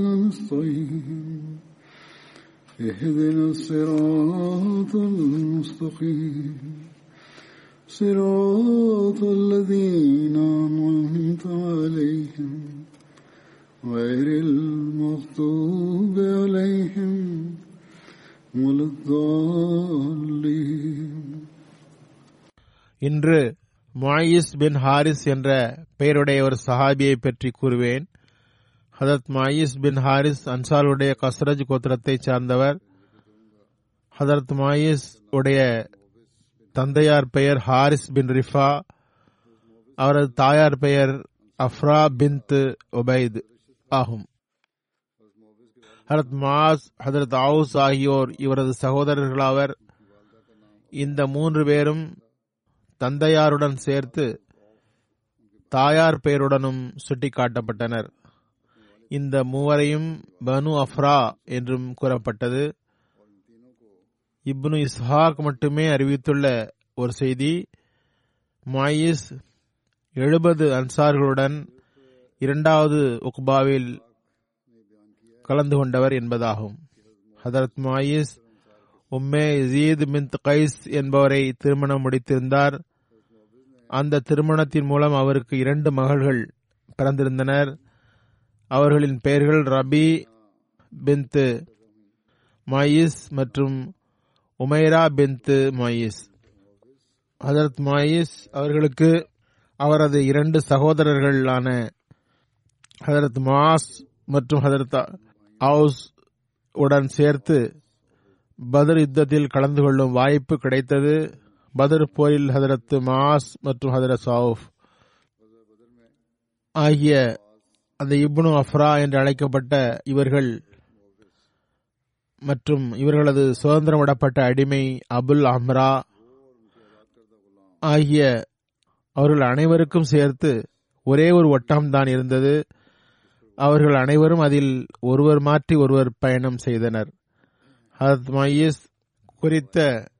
نستعين اهدنا الصراط المستقيم صراط الذين أنعمت عليهم غير المغضوب عليهم ولا الضالين இன்று Maiz bin Harris என்ற பெயருடைய ஒரு சஹாபியை பற்றி கூறுவேன் ஹதரத் மாயிஸ் பின் ஹாரிஸ் அன்சாருடைய கஸ்ரஜ் கோத்திரத்தைச் சார்ந்தவர். ஹதரத் மாயிஸ் உடைய தந்தையார் பெயர் ஹாரிஸ் பின் ரிஃபா. அவரது தாயார் பெயர் அஃப்ரா பின்த் உபைத் ஆகும். ஹரத் மாஸ் ஹதரத் அவுஸ் ஆகியோர் இவரது சகோதரர்களாவர். இந்த மூன்று பேரும் தந்தையாருடன் சேர்த்து தாயார் பெயருடனும் சுட்டிக்காட்டப்பட்டனர். இந்த மூவரையும் பனு அஃப்ரா என்றும் கூறப்பட்டது. இப்னு இஸ்ஹாக் மட்டுமே அறிவித்துள்ள ஒரு செய்தி மாயிஸ் எழுபது அன்சார்களுடன் இரண்டாவது உக்பாவில் கலந்து கொண்டவர் என்பதாகும். ஹதரத் மாயிஸ் உம்மே ஜீத் மின்த் கைஸ் என்பவரை திருமணம் முடித்திருந்தார். அந்த திருமணத்தின் மூலம் அவருக்கு இரண்டு மகள்கள் பிறந்திருந்தனர். அவர்களின் பெயர்கள் ரபி பின்த் மாயிஸ் மற்றும் உமைரா பின்த் மாயிஸ். ஹதரத் மாயிஸ் அவர்களுக்கு அவரது இரண்டு சகோதரர்களான ஹதரத் மாஸ் மற்றும் ஹதரத் ஹவுஸ் உடன் சேர்த்து பதர் யுத்தத்தில் கலந்து கொள்ளும் வாய்ப்பு கிடைத்தது. பதர் போரில் ஹதரத் மாஸ் மற்றும் ஹதரத் சவுஃப் ஆகிய அந்த இப்னு அஃப்ரா என்று அழைக்கப்பட்ட இவர்கள் மற்றும் இவர்களது சுதந்திரம் விடப்பட்ட அடிமை அபுல் அம்ரா ஆகிய அவர்கள் அனைவருக்கும் சேர்த்து ஒரே ஒரு ஒட்டம்தான் இருந்தது. அவர்கள் அனைவரும் அதில் ஒருவர் மாற்றி ஒருவர் பயணம் செய்தனர். ஹரத் மயீஸ் குறித்த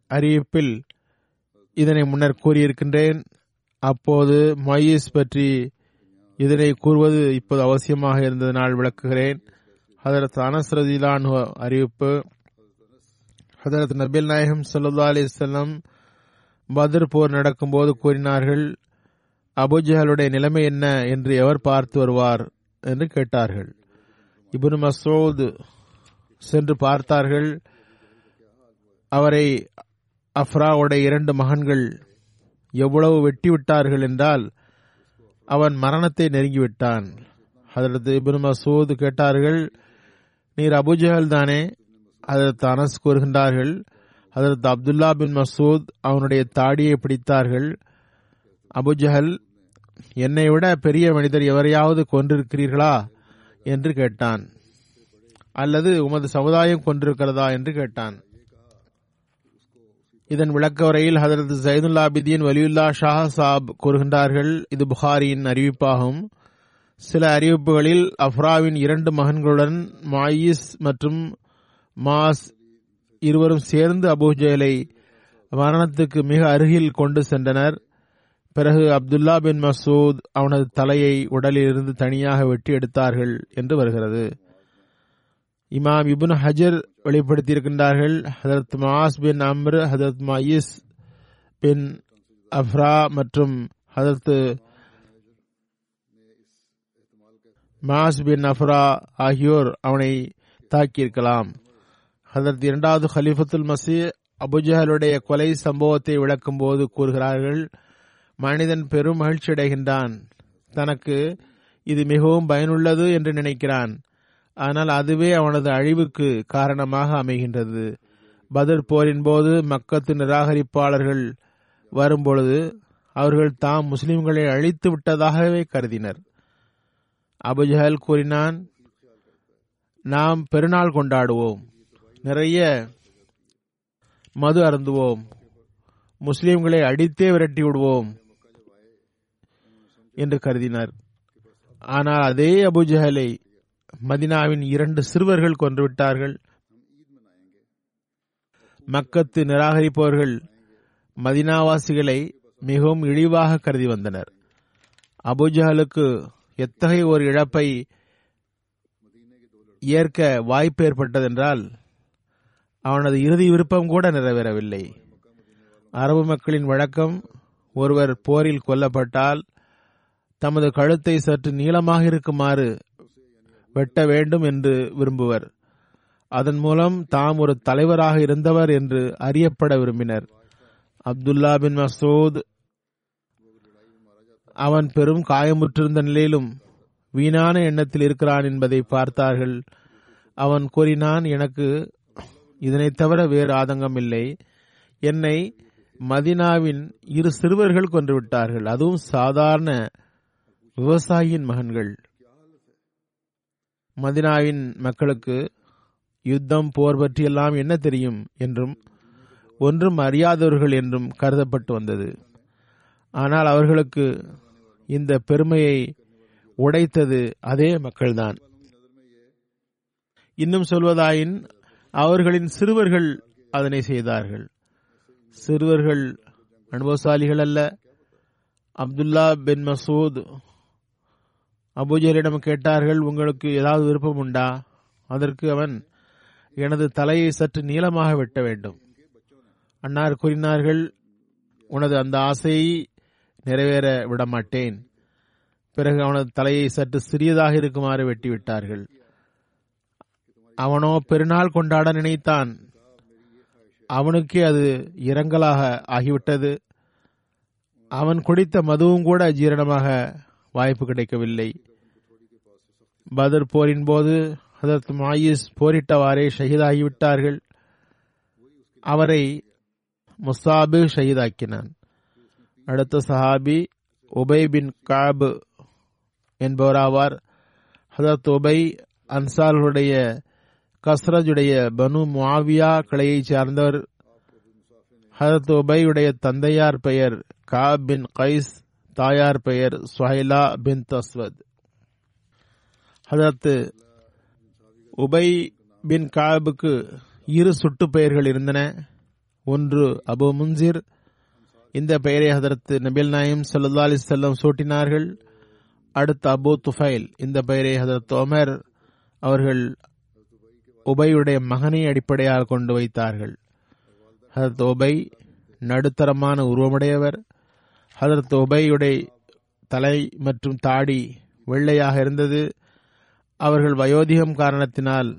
அறிவிப்பில் இதனை முன்னர் கூறியிருக்கின்றேன். அப்போது மயீஸ் பற்றி இதனை கூறுவது இப்போது அவசியமாக இருந்ததனால் விளக்குகிறேன். ஹதரத் அனஸ் ரதிலான் அறிவிப்பு ஹதரத் நபில் நாயகம் சல்லா அலிசல்லம் பத்ர் போர் நடக்கும்போது கூறினார்கள் அபுஜஹலுடைய நிலைமை என்ன என்று எவர் பார்த்து வருவார்? என்று கேட்டார்கள். இபுன் மசோத் சென்று பார்த்தார்கள் அவரை அஃப்ராவுடைய இரண்டு மகன்கள் எவ்வளவு வெட்டி விட்டார்கள் என்றால் அவன் மரணத்தை நெருங்கிவிட்டான். அதற்கு இபின் மசூத் கேட்டார்கள் நீர் அபுஜஹல் தானே? அதற்கு அனஸ் கூறுகின்றார்கள் அதற்கு அப்துல்லா பின் மசூத் அவனுடைய தாடியை பிடித்தார்கள். அபுஜஹல் என்னை விட பெரிய மனிதர் எவரையாவது கொன்றிருக்கிறீர்களா? என்று கேட்டான். அல்லது உமது சமுதாயம் கொண்டிருக்கிறதா என்று கேட்டான். இதன் விளக்க உரையில் ஹதரத் ஜைதுல்லாபிதீன் வலியுல்லா ஷா சாப் கூறுகின்றார்கள். இது புகாரியின் அறிவிப்பாகும். சில அறிவிப்புகளில் அஃப்ராவின் இரண்டு மகன்களுடன் மாயிஸ் மற்றும் மாஸ் இருவரும் சேர்ந்து அபூஜலை மரணத்துக்கு மிக அருகில் கொண்டு சென்றனர். பிறகு அப்துல்லா பின் மசூத் அவனது தலையை உடலில் இருந்து தனியாக வெட்டி எடுத்தார்கள் என்று வருகிறது. இமாம் Ibn Hajar வெளிப்படுத்தியிருக்கின்றார்கள். Hazrat Muaz bin Amr Hazrat Maiz bin Afra மற்றும் ஹதரத் மாஸ் பின் அஃப்ரா ஆகியோர் அவனை தாக்கியிருக்கலாம். அதற்கு இரண்டாவது ஹலிஃபத்துல் மசி அபுஜஹலுடைய கொலை சம்பவத்தை விளக்கும் போது கூறுகிறார்கள் மனிதன் பெரும் மகிழ்ச்சி அடைகின்றான் தனக்கு இது மிகவும் பயனுள்ளது என்று நினைக்கிறான். ஆனால் அதுவே அவனது அழிவுக்கு காரணமாக அமைகின்றது. பதர் போரின் போது மக்கத்து நிராகரிப்பாளர்கள் வரும்பொழுது அவர்கள் தாம் முஸ்லிம்களை அழித்து விட்டதாகவே கருதினர். அபுஜஹல் கூறினான் நாம் பெருநாள் கொண்டாடுவோம். நிறைய மது அருந்துவோம். முஸ்லிம்களை அடித்தே விரட்டி விடுவோம். என்று கருதினர். ஆனால் அதே அபுஜஹலை மதினாவின் இரண்டு சிறுவர்கள் கொன்றுவிட்டார்கள். மக்கத்து நிராகரிப்பவர்கள் மதினாவாசிகளை மிகவும் இழிவாக கருதி வந்தனர். அபுஜஹலுக்கு எத்தகைய ஒரு இழப்பை ஏற்க வாய்ப்பு ஏற்பட்டதென்றால் அவனது இறுதி விருப்பம் கூட நிறைவேறவில்லை. அரபு மக்களின் வழக்கம் ஒருவர் போரில் கொல்லப்பட்டால் தமது கழுத்தை சற்று நீளமாக இருக்குமாறு வெட்ட வேண்டும் என்று விரும்புவர். அதன் மூலம் தாம் ஒரு தலைவராக இருந்தவர் என்று அறியப்பட விரும்பினர். அப்துல்லா பின் மசூத் அவன் பெரும் காயமுற்றிருந்த நிலையிலும் வீணான எண்ணத்தில் இருக்கிறான் என்பதை பார்த்தார்கள். அவன் கூறினான் எனக்கு இதனைத் தவிர வேறு ஆதங்கம் இல்லை. என்னை மதினாவின் இரு சிறுவர்கள் கொன்று விட்டார்கள். அதுவும் சாதாரண விவசாயியின் மகன்கள். மதினாவின் மக்களுக்கு யுத்தம் போர் பற்றியெல்லாம் என்ன தெரியும் என்றும் ஒன்றும் அறியாதவர்கள் என்றும் கருதப்பட்டு வந்தது. ஆனால் அவர்களுக்கு இந்த பெருமையை உடைத்தது அதே மக்கள்தான். இன்னும் சொல்வதாயின் அவர்களின் சிறுவர்கள் அதனை செய்தார்கள். சிறுவர்கள் அனுபவசாலிகள் அல்ல. அப்துல்லா பின் மசூத் அபூஜரிடம் கேட்டார்கள் உங்களுக்கு ஏதாவது விருப்பம் உண்டா? அதற்கு அவன் எனது தலையை சற்று நீளமாக வெட்ட வேண்டும். அன்னார் கூறினார்கள் உனது அந்த ஆசையை நிறைவேற விடமாட்டேன். பிறகு அவனது தலையை சற்று சிறியதாக இருக்குமாறு வெட்டிவிட்டார்கள். அவனோ பெருநாள் கொண்டாட நினைத்தான். அவனுக்கே அது இரங்கலாக ஆகிவிட்டது. அவன் குடித்த மதுவும் கூட ஜீரணமாக வாய்ப்பு கிடைக்கவில்லை. பதர் போரின் போது ஹதரத் மாயிஸ் போரிட்டவாறே ஷஹீதாகிவிட்டார்கள். அவரை முசாபு ஷஹீதாக்கினான். அடுத்த சஹாபி உபை பின் காபு என்பவராவார். ஹதரத் உபை அன்சார்களுடைய கஸ்ரஜுடைய பனு மாவியா கிளையைச் சார்ந்தவர். ஹதரத் உபையுடைய தந்தையார் பெயர் காப் பின் கைஸ். தாயார் பெயர் சுஹைலா பின் தஸ்வத். ஹதரத்து உபை பின் காபுக்கு இரு சுட்டு பெயர்கள் இருந்தன. ஒன்று அபு முன்சிர் இந்த பெயரை ஹதரத்து நபில் நாயம் சல்லா அலி செல்லம் சூட்டினார்கள். அடுத்து அபு துஃபைல் இந்த பெயரை ஹதரத் ஒமர் அவர்கள் உபையுடைய மகனை அடிப்படையாக கொண்டு வைத்தார்கள். ஹதரத் உபை நடுத்தரமான உருவமுடையவர். ஹதரத் உபையுடைய தலை மற்றும் தாடி வெள்ளையாக இருந்தது. அவர்கள் வயோதிகம் காரணத்தினால்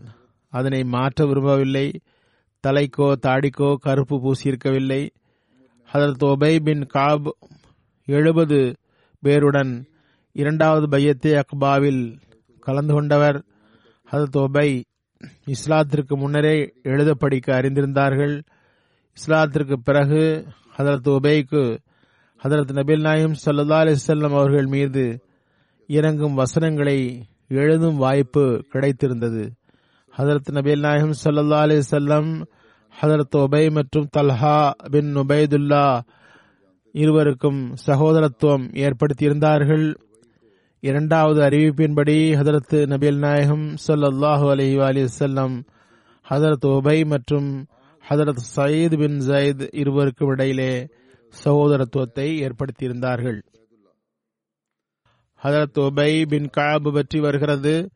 அதனை மாற்ற விரும்பவில்லை. தலைக்கோ தாடிக்கோ கருப்பு பூசியிருக்கவில்லை. ஹதரத் ஒபை பின் காப் எழுபது பேருடன் இரண்டாவது பையத்தே அக்பாவில் கலந்து கொண்டவர். ஹதரத் ஒபை இஸ்லாத்திற்கு முன்னரே எழுத படிக்க அறிந்திருந்தார்கள். இஸ்லாத்திற்கு பிறகு ஹதரத் உபைக்கு ஹதரத் நபில் நாயம் சல்லா அலிசல்லம் அவர்கள் மீது இறங்கும் வசனங்களை எழுதும் வாய்ப்பு கிடைத்திருந்தது. ஹதரத் நபில் நாயம் சல்லா அலிசல்லம் ஹதரத் ஒபை மற்றும் தல்ஹா பின் உபைதுல்லா இருவருக்கும் சகோதரத்துவம் ஏற்படுத்தியிருந்தார்கள். இரண்டாவது அறிவிப்பின்படி ஹதரத் நபில் நாயகம் சொல்லல்லாஹு அலஹி அலி வல்லம் ஹதரத் உபை மற்றும் ஹதரத் சயீத் பின் ஜயத் இருவருக்கும் இடையிலே சகோதரத்துவத்தை ஏற்படுத்தியிருந்தார்கள். ஹதரத் உபை பின் காபு பற்றி வருகிறது.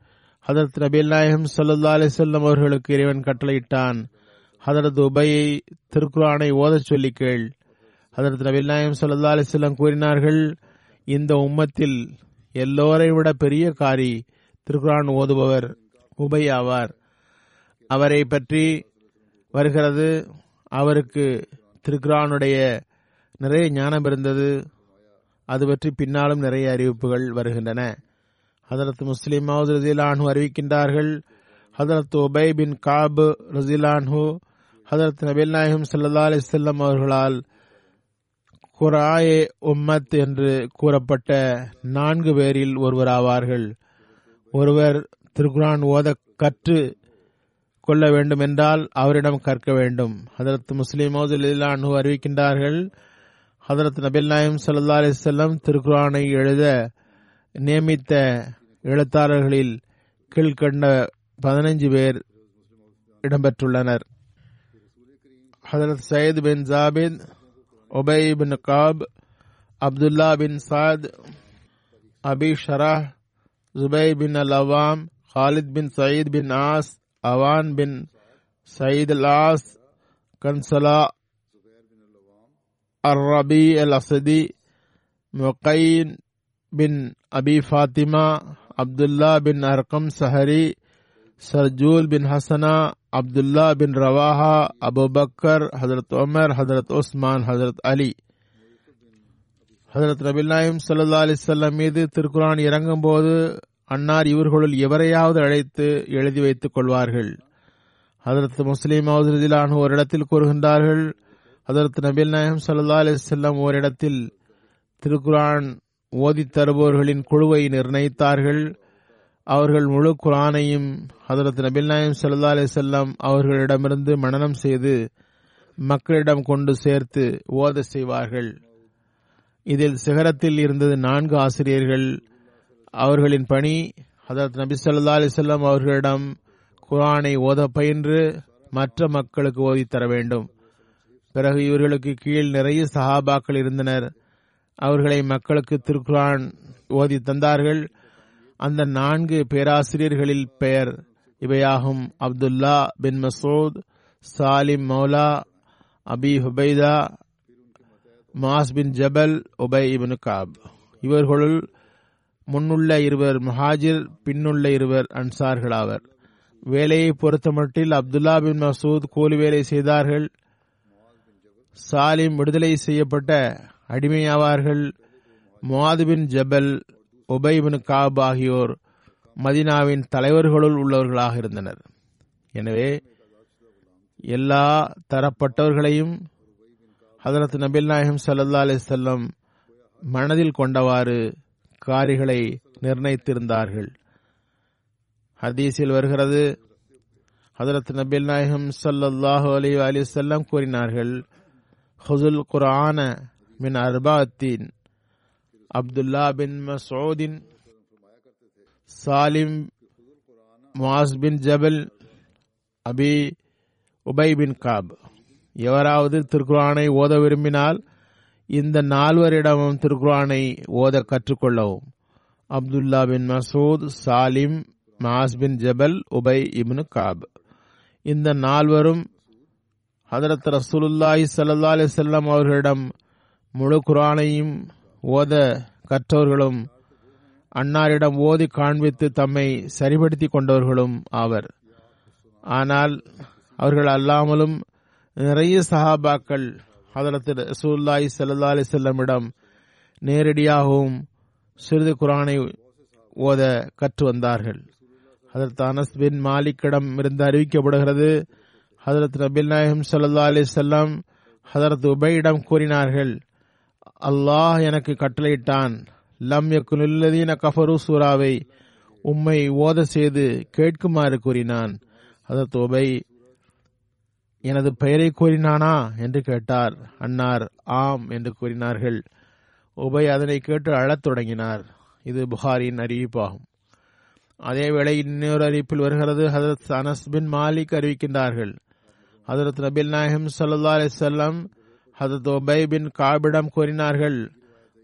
ஹதரத் நபில் நாயகம் சல்லா அலிசல்லம் அவர்களுக்கு இறைவன் கட்டளையிட்டான். ஹதரத் உபையை திருக்குரானை ஓதச் சொல்லி கேள். ஹதரத் நபில் நாயகம் சல்லா அலிசல்லம் கூறினார்கள் இந்த உம்மத்தில் எல்லோரை விட பெரிய காரி திருக்குறான் ஓதுபவர் உபை ஆவார். அவரை பற்றி வருகிறது அவருக்கு திருக்குரானுடைய நிறைய ஞானம் இருந்தது. அது பற்றி பின்னாலும் நிறைய அறிவிப்புகள் வருகின்றன. ஹதரத் முஸ்லிம் மவுத் அறிவிக்கின்றார்கள். ஹதரத் உபை பின் காபு ரசிலான்ஹு ஹதரத் நபில் நாயகம் சல்லா அலிசல்லம் அவர்களால் குராயே உம்மத் என்று கூறப்பட்ட நான்கு பேரில் ஒருவராவார்கள் ஒருவர் திருக்குரான் ஓத கற்று கொள்ள வேண்டும் என்றால் அவரிடம் கற்க வேண்டும். அதற்கு முஸ்லிம் மௌதுல்லானு அறிவிக்கின்றார்கள். ஹதரத் நபில் நாயம் சல்லா அலிசல்லம் திருக்குரானை எழுத நியமித்த எழுத்தாளர்களில் கீழ்கண்ட பதினைஞ்சு பேர் இடம்பெற்றுள்ளனர் ஹதரத் சயத் பின் ஜாபித் உபை பின் காப் அப்துல்லா பின் சாத் அபி ஷரா ஜுபை பின் அல் அவாம் خالد بن سعيد بن عاص أوان بن سعيد العاص كنسلا الربيع الأسدي مقين بن أبي فاطمة عبد الله بن أرقم سهري سرجول بن حسنا عبد الله بن رواحة أبو بكر حضرت عمر حضرت عثمان حضرت علي ஹதரத் நபில் நாயம் சல்லா அலிசல்லம் மீது திருக்குரான் இறங்கும் போது அன்னார் இவர்களுள் எவரையாவது அழைத்து எழுதி வைத்துக் கொள்வார்கள் ஹதரத் முஸ்லீம் மவுதிலான ஒரு இடத்தில் கூறுகின்றார்கள் அதற்கு நபில் நாயம் சல்லா அலிசல்லாம் ஓரிடத்தில் திருக்குரான் ஓதித் தருபவர்களின் குழுவை நிர்ணயித்தார்கள். அவர்கள் முழு குரானையும் ஹதரத் நபில் நாயம் சல்லா அலிசல்லாம் அவர்களிடமிருந்து மனனம் செய்து மக்களிடம் கொண்டு சேர்த்து ஓத செய்வார்கள். இதில் சிகரத்தில் இருந்தது நான்கு ஆசிரியர்கள். அவர்களின் பணி ஹதரத் நபி சொல்லா அலிசல்லாம் அவர்களிடம் குரானை ஓத பயின்று மற்ற மக்களுக்கு ஓதித் தர வேண்டும். பிறகு இவர்களுக்கு கீழ் நிறைய சஹாபாக்கள் இருந்தனர். அவர்களை மக்களுக்கு திருக்குரான் ஓதி தந்தார்கள். அந்த நான்கு பேராசிரியர்களில் பெயர் இவையாகும். Abdullah bin Masood Salim Maula Abi ஹுபைதா Muaz bin Jabal Ubai ibn காப். இவர்களுள் முன்னுள்ள இருவர் மஹாஜிர் பின்னுள்ள இருவர் அன்சார்களாவர். வேலையை பொறுத்தமட்டில் அப்துல்லா பின் மசூத் கூலி வேலை செய்தார்கள். சாலிம் விடுதலை செய்யப்பட்ட அடிமையாவார்கள். முவாதுபின் ஜபல் உபைபின் காப் ஆகியோர் மதினாவின் தலைவர்களுள் உள்ளவர்களாக இருந்தனர். எனவே எல்லா தரப்பட்டவர்களையும் ஹதரத் நபில் நாயகம் சல்லா அலிசல்லம் மனதில் கொண்டவாறு காரிகளை நிர்ணயித்திருந்தார்கள். ஹதீஸில் வருகிறது ஹதரத் நபில் நாயகம் சல்லல்லாஹு அலி அலி செல்லம் கூறினார்கள் ஹுசுல் குரான மின் அர்பாத்தின் Abdullah bin மசூதின் Salim Muaz bin Jabal Abi Ubay பின் காப் எவராவது திருக்குறானை ஓத விரும்பினால் இந்த நால்வரிடமும் திருக்குறானை ஓத கற்றுக்கொள்ளவும். Abdullah bin Masood Salim Muaz bin Jabal Ubay Ibn காப். இந்த நால்வரும் ஹதரத் ரசூலுல்லாஹி சல்லா அலி செல்லம் அவர்களிடம் முழு குரானையும் ஓத கற்றவர்களும் அன்னாரிடம் ஓதி காண்பித்து தம்மை சரிபடுத்திக் கொண்டவர்களும் ஆவர். ஆனால் அவர்கள் அல்லாமலும் நிறைய சஹாபாக்கள் ஹதரத் ரசூல்லாய் சல்லா அலி செல்லமிடம் நேரடியாகவும் சிறிது குரானை ஓத கற்று வந்தார்கள். அதற்கு அனஸ் பின் மாலிக்கிடம் இருந்து அறிவிக்கப்படுகிறது ஹதரத் நபில் நாயகம் சல்லா அலிசல்லாம் ஹதரத் உபையிடம் கூறினார்கள் அல்லாஹ் எனக்கு கட்டளையிட்டான் லம் யக்குனுல்லதீன கஃபரு சூராவை உம்மை ஓத செய்து கேட்குமாறு கூறினான். ஹதரத் உபை எனது பெயரை கூறினானா என்று கேட்டார். அன்னார் ஆம் என்று கூறினார்கள். உபை அதனை கேட்டு அழத் தொடங்கினார். இது புகாரின் அறிவிப்பாகும். அதேவேளை இன்னொரு அறிவிப்பில் வருகிறது ஹதரத் அனஸ் பின் மாலிக் அறிவிக்கின்றார்கள். ஹதரத் நபில் நாயகம் சல்லா அலிசல்லம் ஹதரத் ஒபை பின் காபிடம் கூறினார்கள்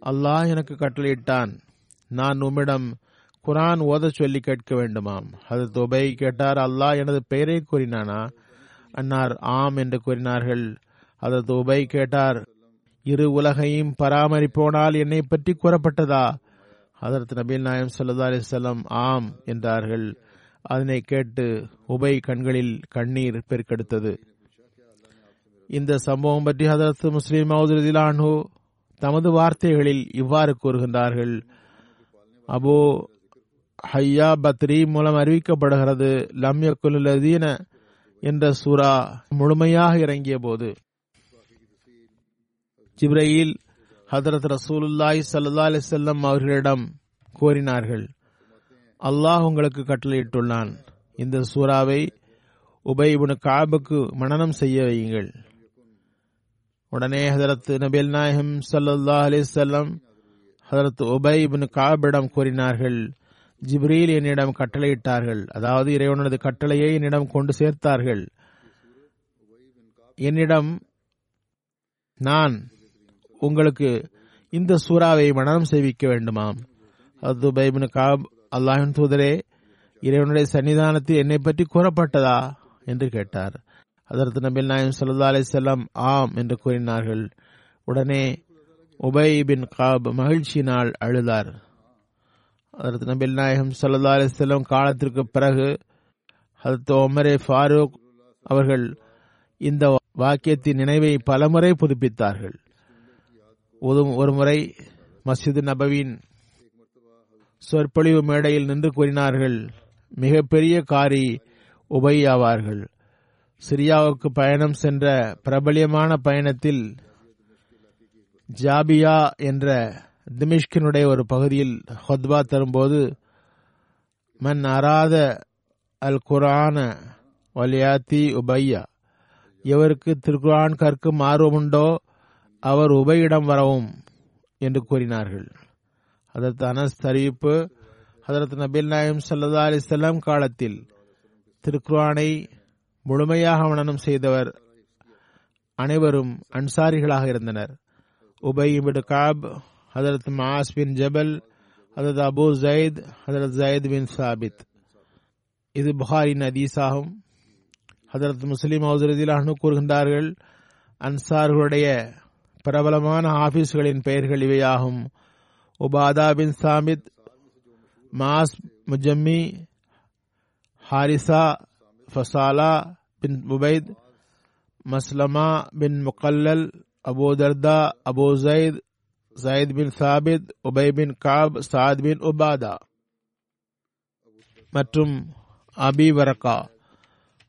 அல்லாஹ் எனக்கு கட்டளையிட்டான். நான் உம்மிடம் குரான் ஓத சொல்லி கேட்க வேண்டுமாம். ஹதரத் ஒபை கேட்டார் அல்லாஹ் எனது பெயரை கூறினானா? அன்னார் ஆம் என்று கூறினார்கள். ஹதரத் ஒபை கேட்டார் இரு உலகையும் பராமரிப்போனால் என்னை பற்றி கூறப்பட்டதா? ஹதரத் நபீல் நாயம் சல்லா அலிசல்லாம் ஆம் என்றார்கள். அதனை கேட்டு உபை கண்களில் கண்ணீர் பெருக்கெடுத்தது. இந்த சம்பவம் பற்றி ஹதரத் முஸ்லீம் மௌதுரதிலானு தமது வார்த்தைகளில் இவ்வாறு கூறுகின்றார்கள். அபோ ஹையா பத்ரி மூலம் அறிவிக்கப்படுகிறது லம் என்ற சூரா முழுமையாக இறங்கிய போது. ஜிப்ரையில் ஹதரத் ரசூலுல்லாய் சல்லா அலிசல்லம் அவர்களிடம் கோரினார்கள் அல்லாஹ் உங்களுக்கு கட்டளையிட்டுள்ளான். இந்த சூறாவை உபைபுன் காபுக்கு மனனம் செய்ய வையுங்கள். உடனே ஹதரத் நபில் நாயகம் சல்லா அலிசல்லம் ஹதரத் உபைபின் காபிடம் கூறினார்கள் ஜிப்ரீல் என்னிடம் கட்டளையிட்டார்கள் அதாவது இறைவனது கட்டளையை என்னிடம் கொண்டு சேர்த்தார்கள். என்னிடம் நான் உங்களுக்கு இந்த சூறாவை மனனம் செய்விக்க வேண்டுமாம். அது பைபின் காப் அல்லாஹின் தூதரே இறைவனுடைய சன்னிதானத்தில் என்னை பற்றி கூறப்பட்டதா? என்று கேட்டார். அதற்கு நபில் நாயம் சல்லா அலி செல்லம் ஆம் என்று கூறினார்கள். உடனே உபை பின் காப் மகிழ்ச்சியினால் அழுதார். அதற்கு நபில் நாயகம் சல்லா அலி செல்லம் காலத்திற்கு பிறகு அதற்கு ஒமரே ஃபாரூக் அவர்கள் இந்த வாக்கியத்தின் நினைவை பலமுறை புதுப்பித்தார்கள். ஒரு முறை மஸ்ஜித் நபவின் சொற்பொழிவு மேடையில் நின்று கூறினார்கள். மிகப்பெரிய காரி உபை ஆவார்கள். சிரியாவுக்கு பயணம் சென்ற பிரபலியமான பயணத்தில் ஜாபியா என்ற திமிஷ்கினுடைய ஒரு பகுதியில் ஹொத்வா தரும்போது மன் அராத அல் குரான வலியாத்தி உபையா. எவருக்கு திருக்குரான் கற்கும் ஆர்வமுண்டோ அவர் உபையிடம் வரவும் என்று கூறினார்கள். அதற்கு அனஸ் தெரிவிப்பு ஹதரத் நபில் நாயம் சல்லா அலிசல்லாம் காலத்தில் திருக்குரானை முழுமையாக மனனம் செய்தவர் அனைவரும் அன்சாரிகளாக இருந்தனர். Ubay bin Kaab Hazrat Muaz bin Jabal Hazrat Abu Zaid ஹதரத் ஜயத் பின் சாபித். இது புகாரின் அதீசாகும் ஹதரத் முஸ்லீம் ஹவுசரதிலானு கூறுகின்றார்கள் அன்சார்களுடைய பிரபலமான ஆபீஸ்களின் பெயர்கள் இவையாகும். Ubada bin Samit Muaz Mujammi Harisa Fasala bin Ubaid Maslama bin Mukallal Abu Darda Abu Zaid Zaid bin Sabit Ubai bin காப் சாத் பின் உபாதா மற்றும் Abi வரக்கா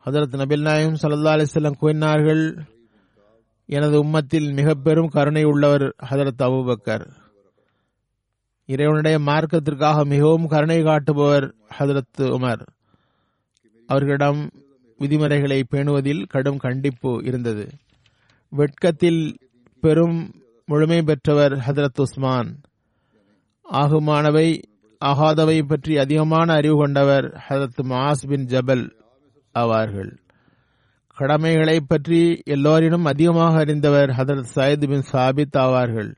ஹதரத் நபில் நாயம் சல்லா அலிஸ்லாம் கூறினார்கள் எனது உம்மத்தில் மிக பெரும் கருணை உள்ளவர் ஹதரத் அபுபக்கர். இறைவனுடைய மார்க்கத்திற்காக மிகவும் கருணை காட்டுபவர் ஹதரத் உமர். அவர்களிடம் விதிமுறைகளை பேணுவதில் கடும் கண்டிப்பு இருந்தது. வெட்கத்தில் பெரும் முழுமை பெற்றவர் ஹதரத் உஸ்மான். ஆகுமானவை ஆகாதவை பற்றி அதிகமான அறிவு கொண்டவர் ஹதரத் மாஸ் பின் ஜபல் ஆவார்கள். கடமைகளை பற்றி எல்லோரினும் அதிகமாக அறிந்தவர் ஹதரத் சயத் பின் சாபித் ஆவார்கள்.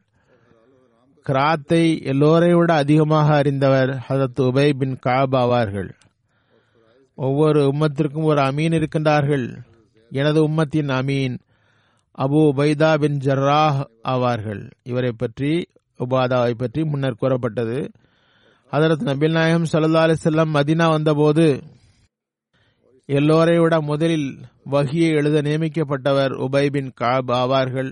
கிராத்தை எல்லோரை விட அதிகமாக அறிந்தவர் ஹதரத் உபை பின் காப் ஆவார்கள். ஒவ்வொரு உம்மத்திற்கும் ஒரு அமீன் இருக்கின்றார்கள். எனது உம்மத்தின் அமீன் அபு உபைதா பின் ஜர்ராஹ் ஆவார்கள். இவரை பற்றி உபாதாவை பற்றி முன்னர் கூறப்பட்டது. ஹதரத் நபில் நாயகம் சல்லா அலிசல்லாம் மதினா வந்தபோது எல்லோரை விட முதலில் வகியை எழுத நியமிக்கப்பட்டவர் உபை பின் காப் ஆவார்கள்.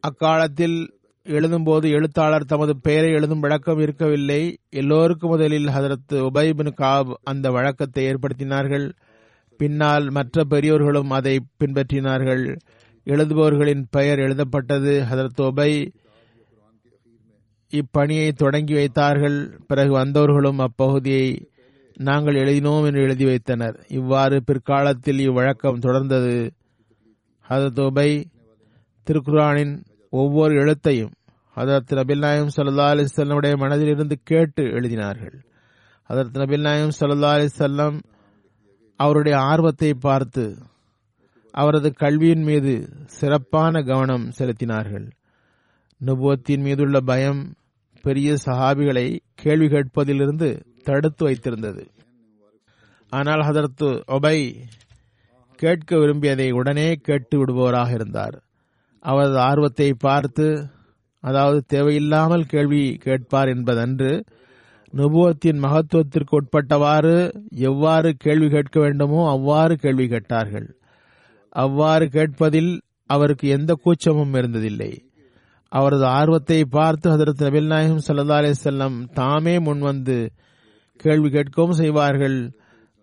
அக்காலத்தில் எழுதும்போது எழுத்தாளர் தமது பெயரை எழுதும் வழக்கம் இருக்கவில்லை. எல்லோருக்கும் முதலில் ஹதரத் உபைபின் காப் அந்த வழக்கத்தை ஏற்படுத்தினார்கள். பின்னால் மற்ற பெரியோர்களும் அதை பின்பற்றினார்கள். எழுதுபவர்களின் பெயர் எழுதப்பட்டது. ஹதரத் உபை இப்பணியை தொடங்கி வைத்தார்கள். பிறகு வந்தவர்களும் அப்பகுதியை நாங்கள் எழுதினோம் என்று எழுதி வைத்தனர். இவ்வாறு பிற்காலத்தில் இவ்வழக்கம் தொடர்ந்தது. ஹதரத் உபை திருக்குரானின் ஒவ்வொரு எழுத்தையும் ஹதரத் நபில் நாயம் சல்லா அலிசல்லமுடைய மனதில் இருந்து கேட்டு எழுதினார்கள். ஹதரத் நபில் நாயம் சல்லா அலிசல்லம் அவருடைய ஆர்வத்தை பார்த்து அவரது கல்வியின் மீது சிறப்பான கவனம் செலுத்தினார்கள். நுபுவத்தின் மீதுள்ள பயம் பெரிய சஹாபிகளை கேள்வி கேட்பதிலிருந்து தடுத்து வைத்திருந்தது. ஆனால் ஹதரத்து ஒபை கேட்க விரும்பியதை உடனே கேட்டு விடுபவராக இருந்தார். அவரது ஆர்வத்தை பார்த்து அதாவது தேவையில்லாமல் கேள்வி கேட்பார் என்பதன்று நுபுவத்தின் மகத்துவத்திற்கு உட்பட்டவாறு எவ்வாறு கேள்வி கேட்க வேண்டுமோ அவ்வாறு கேள்வி கேட்டார்கள். அவ்வாறு கேட்பதில் அவருக்கு எந்த கூச்சமும் இருந்ததில்லை. அவரது ஆர்வத்தை பார்த்து ஹதரத் நபில் நாயகம் சல்லா அலிசல்லம் தாமே முன்வந்து கேள்வி கேட்கவும் செய்வார்கள்.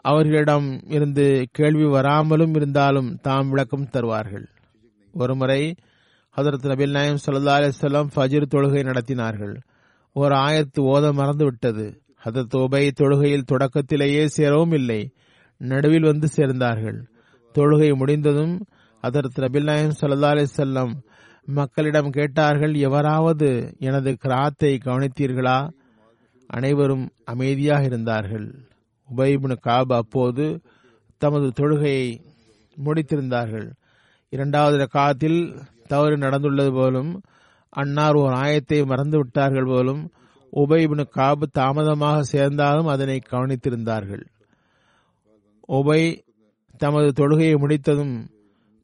அவர்களிடம் இருந்து கேள்வி வராமலும் இருந்தாலும் தாம் விளக்கம் தருவார்கள். ஒருமுறை ஹதரத் நபில் நாயம் சல்லா அலிஸ்லாம் ஃபஜிர் தொழுகை நடத்தினார்கள். ஒரு ஆயத்து ஓத மறந்து விட்டது ஹதரத் உபை தொழுகையில் தொடக்கத்திலேயே சேரவும் இல்லை. நடுவில் வந்து சேர்ந்தார்கள். தொழுகை முடிந்ததும் ஹதரத் நபில் நாயம் சல்லா அலிசல்லம் மக்களிடம் கேட்டார்கள் எவராவது எனது கிராத்தை கவனித்தீர்களா? அனைவரும் அமைதியாக இருந்தார்கள். உபைபின் காப் அப்போது தமது தொழுகையை முடித்திருந்தார்கள். இரண்டாவது காலத்தில் தவறு நடந்துள்ளது போலும் அன்னார் ஒரு ஆயத்தை மறந்து விட்டார்கள் போலும் உபைபின் காபு தாமதமாக சேர்ந்தாலும் அதனை கவனித்திருந்தார்கள். உபை தமது தொழுகையை முடித்ததும்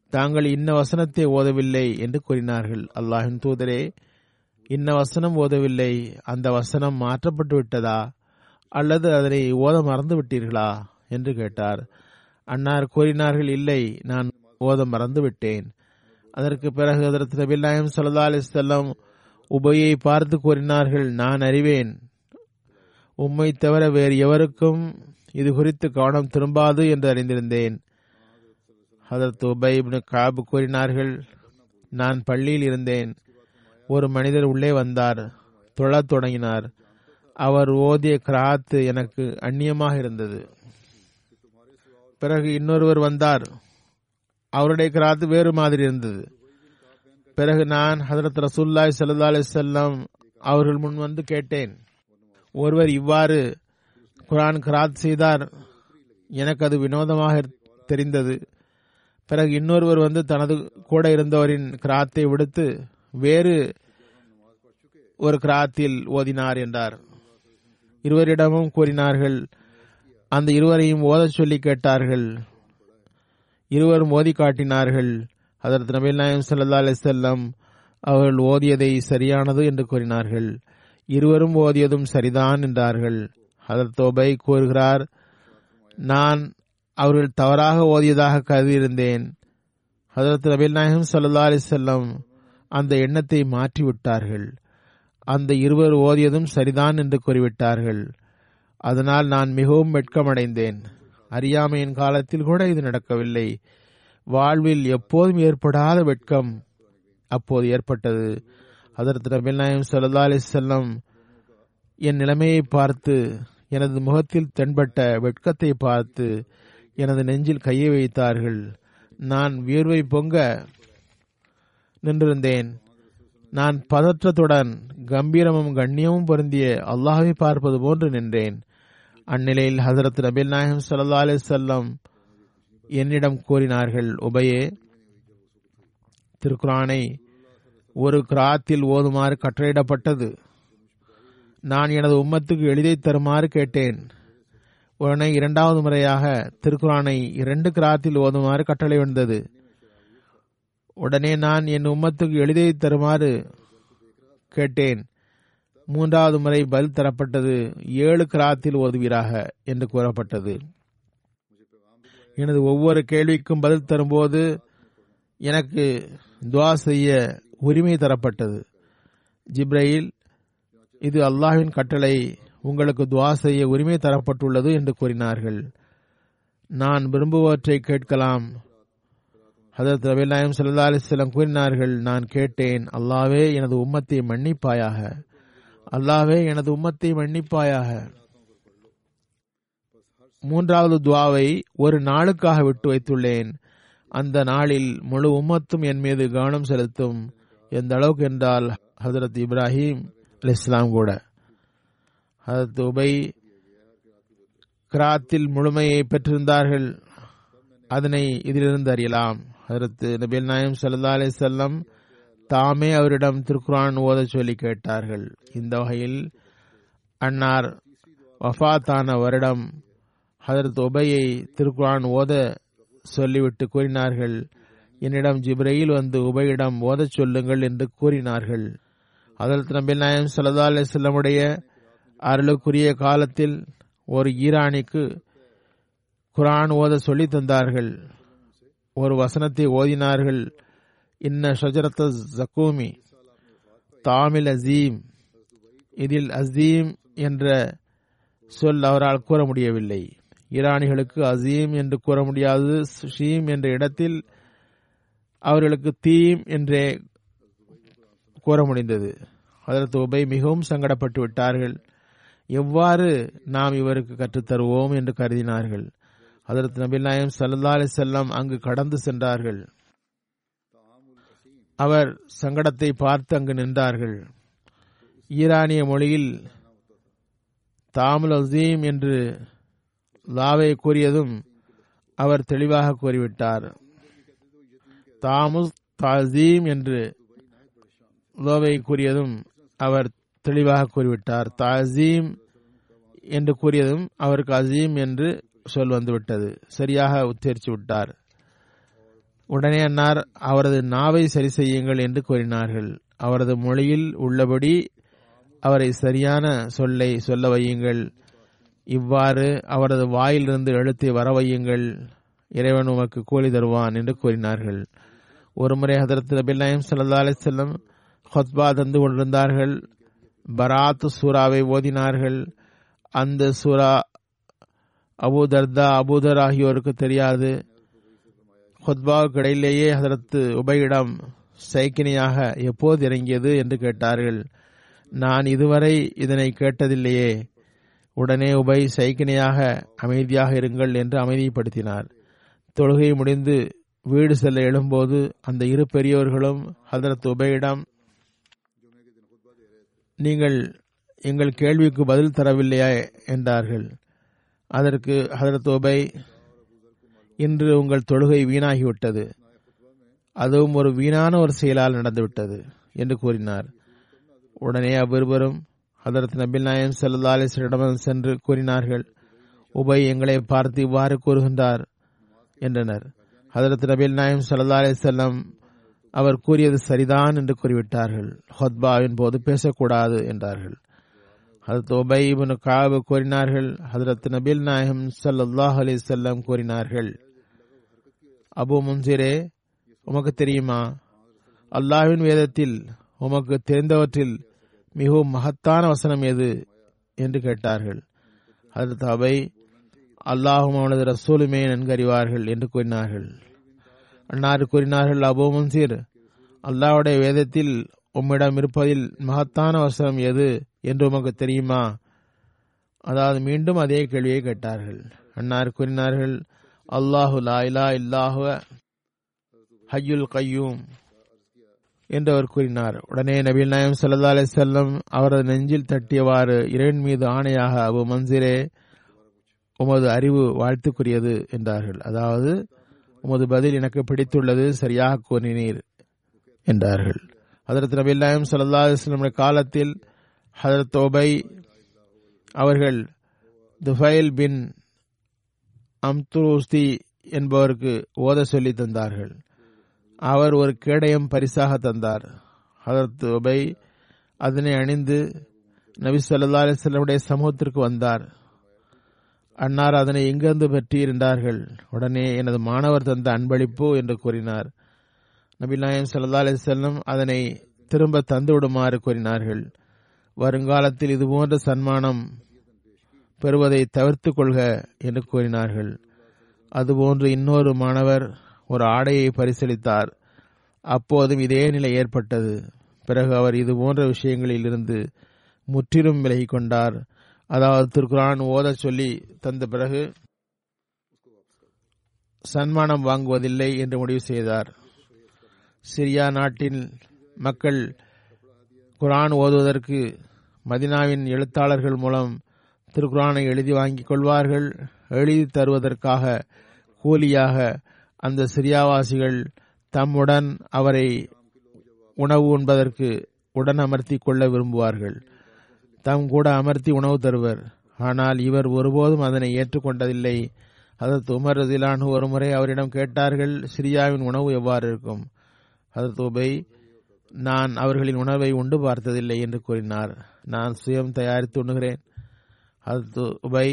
தாங்கள் இன்ன வசனத்தை ஓதவில்லை என்று கூறினார்கள். அல்லாஹின் தூதரே இன்ன வசனம் ஓதவில்லை அந்த வசனம் மாற்றப்பட்டு விட்டதா? அல்லது அதனை ஓத மறந்து விட்டீர்களா? என்று கேட்டார். அன்னார் கூறினார்கள் இல்லை நான் ஓத மறந்து விட்டேன். அதற்கு பிறகு அதற்கு நபில்லாயம் சல்லா அலிஸ்லாம் உபையை பார்த்து கூறினார்கள் நான் அறிவேன். உம்மை தவிர வேறு எவருக்கும் இது குறித்து கவனம் திரும்பாது என்று அறிந்திருந்தேன். அதற்கு உபைப்னு காபு கூறினார்கள் நான் பள்ளியில் இருந்தேன். ஒரு மனிதர் உள்ளே வந்தார் தொழத் தொடங்கினார். அவர் ஓதிய கிராத்து எனக்கு அந்நியமாக இருந்தது. பிறகு இன்னொருவர் வந்தார் அவருடைய கிராத்து வேறு மாதிரி இருந்தது. பிறகு நான் ஹதரத் ரசூல்லாய் சல்லா அலிசல்லாம் அவர்கள் முன் வந்து கேட்டேன். ஒருவர் இவ்வாறு குரான் கிராத் செய்தார். எனக்கு அது வினோதமாக தெரிந்தது. பிறகு இன்னொருவர் வந்து தனது கூட இருந்தவரின் கிராத்தை விடுத்து வேறு ஒரு கிராத்தில் ஓதினார் என்றார். இருவரிடமும் கூறினார்கள். அந்த இருவரையும் ஓதச் சொல்லி கேட்டார்கள். இருவரும் ஓதி காட்டினார்கள். அதற்கு நபீல் நாயம் சல்லா அலிசல்லாம் அவர்கள் ஓதியதை சரியானது என்று கூறினார்கள். இருவரும் ஓதியதும் சரிதான் என்றார்கள். அதர் தோபை கூறுகிறார் நான் அவர்கள் தவறாக ஓதியதாக கருதியிருந்தேன். ஹதரத் நபீல் நாயகம் சல்லா அலிசல்லம் அந்த எண்ணத்தை மாற்றிவிட்டார்கள். அந்த இருவர் ஓதியதும் சரிதான் என்று கூறிவிட்டார்கள். அதனால் நான் மிகவும் வெட்கமடைந்தேன். அறியாமையின் காலத்தில் கூட இது நடக்கவில்லை. வாழ்வில் எப்போதும் ஏற்படாத வெட்கம் அப்போது ஏற்பட்டது. அதற்கு நபில் நாயம் சல்லா அலிசல்லம் என் நிலைமையை பார்த்து எனது முகத்தில் தென்பட்ட வெட்கத்தை பார்த்து எனது நெஞ்சில் கையை வைத்தார்கள். நான் வியர்வை பொங்க நின்றிருந்தேன். நான் பதற்றத்துடன் கம்பீரமும் கண்ணியமும் பொருந்திய அல்லாஹை பார்ப்பது போன்று நின்றேன். அந்நிலையில் ஹசரத் நபில் நாயகம் சல்லா அலிசல்லம் என்னிடம் கூறினார்கள் உபயே திருக்குரானை ஒரு கிராத்தில் ஓதுமாறு கட்டளையிடப்பட்டது. நான் எனது உம்மத்துக்கு எழுதி தருமாறு கேட்டேன். உடனே இரண்டாவது முறையாக திருக்குரானை இரண்டு கிராத்தில் ஓதுமாறு கட்டளை வந்தது. உடனே நான் என் உம்மத்துக்கு எழுதி தருமாறு கேட்டேன். மூன்றாவது முறை பதில் தரப்பட்டது. ஏழு கிராத்தில் ஓதுவீராக என்று கூறப்பட்டது. எனது ஒவ்வொரு கேள்விக்கும் பதில் தரும்போது எனக்கு துவா செய்ய உரிமை தரப்பட்டது. ஜிப்ரையில் இது அல்லாஹின் கட்டளை உங்களுக்கு துவா செய்ய உரிமை தரப்பட்டுள்ளது என்று கூறினார்கள். நான் விரும்புவற்றை கேட்கலாம். ஹதரத் ரபீல் சல்லா அலிஸ்லம் கூறினார்கள் நான் கேட்டேன். அல்லாவே எனது உம்மத்தை மன்னிப்பாயாக. அல்லாவே எனது உம்மத்தை மன்னிப்பாயாக. மூன்றாவது துவாவை ஒரு நாளுக்காக விட்டு வைத்துள்ளேன். அந்த நாளில் முழு உம்மத்தும் என் மீது கவனம் செலுத்தும் எந்த அளவுக்கு என்றால் ஹசரத் இப்ராஹிம் அலி இஸ்லாம் கூட. ஹசரத் உபை கிராத்தில் முழுமையை பெற்றிருந்தார்கள். அதனை இதிலிருந்து அறியலாம். ஹசரத் நபில் நாயம் சல்லா அலி செல்லம் தாமே அவரிடம் திருக்குரான் ஓத சொல்லி கேட்டார்கள். இந்த வகையில் அன்னார் வஃபாத்தான வருடம் ஹதரத் உபையை திருக்குரான் ஓத சொல்லிவிட்டு கூறினார்கள். என்னிடம் ஜிப்ரையில் வந்து உபையிடம் ஓதச் சொல்லுங்கள் என்று கூறினார்கள். அதற்கு நபில் நாயம் சல்லா அலிஸ்லமுடைய அருளுக்குரிய காலத்தில் ஒரு ஈரானிக்கு குரான் ஓத சொல்லி தந்தார்கள். ஒரு வசனத்தை ஓதினார்கள். இன்ன ஷஜரத் ஜக்கூமி தாமில் அசீம் இதில் அசீம் என்ற சொல் அவரால் கூற முடியவில்லை. ஈரானிகளுக்கு அசீம் என்று கூற முடியாது ஷீம் என்ற இடத்தில் அவர்களுக்கு தீம் என்றே கூற முடிந்தது. அதற்கு உபை மிகவும் சங்கடப்பட்டு விட்டார்கள். எவ்வாறு நாம் இவருக்கு கற்றுத்தருவோம் என்று கருதினார்கள். அதற்கு நபிநாயம் சல்லா அலி செல்லம் அங்கு கடந்து சென்றார்கள். அவர் சங்கடத்தை பார்த்து அங்கு நின்றார்கள். ஈரானிய மொழியில் தாமுல் அசீம் என்று லாவை கூறியதும் அவர் தெளிவாக கூறிவிட்டார். தாமுஸ் தாசீம் என்று லோவை கூறியதும் அவர் தெளிவாக கூறிவிட்டார். தாசீம் என்று கூறியதும் அவருக்கு அசீம் என்று சொல் வந்துவிட்டது. சரியாக உச்சரித்து விட்டார். உடனே அன்னார் அவரது நாவை சரி செய்யுங்கள் என்று கூறினார்கள். அவரது மொழியில் உள்ளபடி அவரை சரியான சொல்லை சொல்ல வையுங்கள். இவ்வாறு அவரது வாயிலிருந்து எழுத்தை வர வையுங்கள். இறைவன் உமக்கு கூலி தருவான் என்று கூறினார்கள். ஒருமுறை ஹதரத் நபில் நாயம் சல்லா அலிசல்லம் ஹொத்பா தந்து கொண்டிருந்தார்கள். பராத் சூராவை ஓதினார்கள். அந்த சூரா அபூதர்தா அபூதர் ஆகியோருக்கு தெரியாது. ஹொத்பாவுக்கு இடையிலேயே ஹதரத் உபயிடம் சைக்கினியாக எப்போது இறங்கியது என்று கேட்டார்கள். நான் இதுவரை இதனை கேட்டதில்லையே. உடனே உபை சைக்கினையாக அமைதியாக இருங்கள் என்று அமைதிப்படுத்தினார். தொழுகை முடிந்து வீடு செல்ல எழும்போது அந்த இரு பெரியவர்களும் ஹதரத் உபையிடம் நீங்கள் எங்கள் கேள்விக்கு பதில் தரவில்லையா? என்றார்கள். அதற்கு ஹதரத் உபை இன்று உங்கள் தொழுகை வீணாகிவிட்டது. அதுவும் ஒரு வீணான ஒரு செயலால் நடந்துவிட்டது என்று கூறினார். உடனே அவ்விருவரும் ஹதரத் நபில் நாயம் சல்லா அலிஸ்வரிடம் சென்று கூறினார்கள் உபை எங்களை பார்த்து இவ்வாறு கூறுகின்றார் என்றனர். ஹதரத் நபில் நாயம் சல்லா செல்லம் அவர் கூறியது சரிதான் என்று கூறிவிட்டார்கள். ஹொத்பாவின் போது பேசக்கூடாது என்றார்கள். ஹதரத் உபை இவனு காபு கூறினார்கள் ஹதரத் நபில் நாயம் சல்லாஹ் அலி செல்லம் கூறினார்கள் அபு முன்சிரே உமக்கு தெரியுமா? அல்லாஹ்வின் வேதத்தில் உமக்கு தெரிந்தவற்றில் மிகவும் மகத்தான வசனம் எது என்று கேட்டார்கள். அதற்கு அவை அல்லாஹும் அவனது ரசூலுமே நன்கறிவார்கள் என்று கூறினார்கள். அன்னார் கூறினார்கள் அபு முன்சீர் அல்லாஹுடைய வேதத்தில் உம்மிடம் இருப்பதில் மகத்தான வசனம் எது என்று உமக்கு தெரியுமா? அதாவது மீண்டும் அதே கேள்வியை கேட்டார்கள். அன்னார் கூறினார்கள் அல்லாஹு லாயிலா இல்லாஹுவ ஹய்யுல் கையூம் என்று அவர் கூறினார். உடனே நபீல் நாயம் சல்லா அலி செல்லம் அவரது நெஞ்சில் தட்டியவாறு இறைவன் மீது ஆணையாக அபு மன்சிரே உமது அறிவு வாழ்த்துக்குரியது என்றார்கள். அதாவது உமது பதில் எனக்கு பிடித்துள்ளது சரியாக கூறினீர் என்றார்கள். ஹதரத் நபீல் நாயம் சல்லா அலிஸ்லமுடைய காலத்தில் ஹதரத் ஓபை அவர்கள் துஃபைல் பின் அம்துருஸ்தி என்பவருக்கு ஓத சொல்லி தந்தார்கள். அவர் ஒரு கேடயம் பரிசாக தந்தார். ஹதரத் உபை அதனை அணிந்து நபி சொல்லா அலிஸ்லமுடைய சமூகத்திற்கு வந்தார். அன்னார் அதனை எங்கிருந்து பெற்றிருந்தார்கள்? உடனே எனது மாணவர் தந்த அன்பளிப்பு என்று கூறினார். நபி நாயம் சல்லா அலிசல்லம் அதனை திரும்ப தந்துவிடுமாறு கூறினார்கள். வருங்காலத்தில் இதுபோன்ற சன்மானம் பெறுவதை தவிர்த்து கொள்க என்று கூறினார்கள். அதுபோன்று இன்னொரு மாணவர் ஒரு ஆடையை பரிசீலித்தார் அப்போதும் இதே நிலை ஏற்பட்டது. பிறகு அவர் இது போன்ற விஷயங்களில் இருந்து முற்றிலும் விலகி கொண்டார். அதாவது திருக்குரான் ஓதச் சொல்லி தந்த பிறகு சன்மானம் வாங்குவதில்லை என்று முடிவு செய்தார். சிரியா நாட்டின் மக்கள் குரான் ஓதுவதற்கு மதினாவின் எழுத்தாளர்கள் மூலம் திருக்குரானை எழுதி வாங்கிக் கொள்வார்கள். எழுதி தருவதற்காக கூலியாக அந்த சிரியாவாசிகள் தம்முடன் அவரை உணவு உண்பதற்கு உடன் அமர்த்தி கொள்ள விரும்புவார்கள். தம் கூட அமர்த்தி உணவு தருவர். ஆனால் இவர் ஒருபோதும் அதனை ஏற்றுக்கொண்டதில்லை. அதற்கு உமர் ரசிலானு ஒரு முறை அவரிடம் கேட்டார்கள் சிரியாவின் உணவு எவ்வாறு இருக்கும்? அதற்கு உபை நான் அவர்களின் உணவை உண்டு பார்த்ததில்லை என்று கூறினார். நான் சுயம் தயாரித்து உண்ணுகிறேன். அதற்கு உபை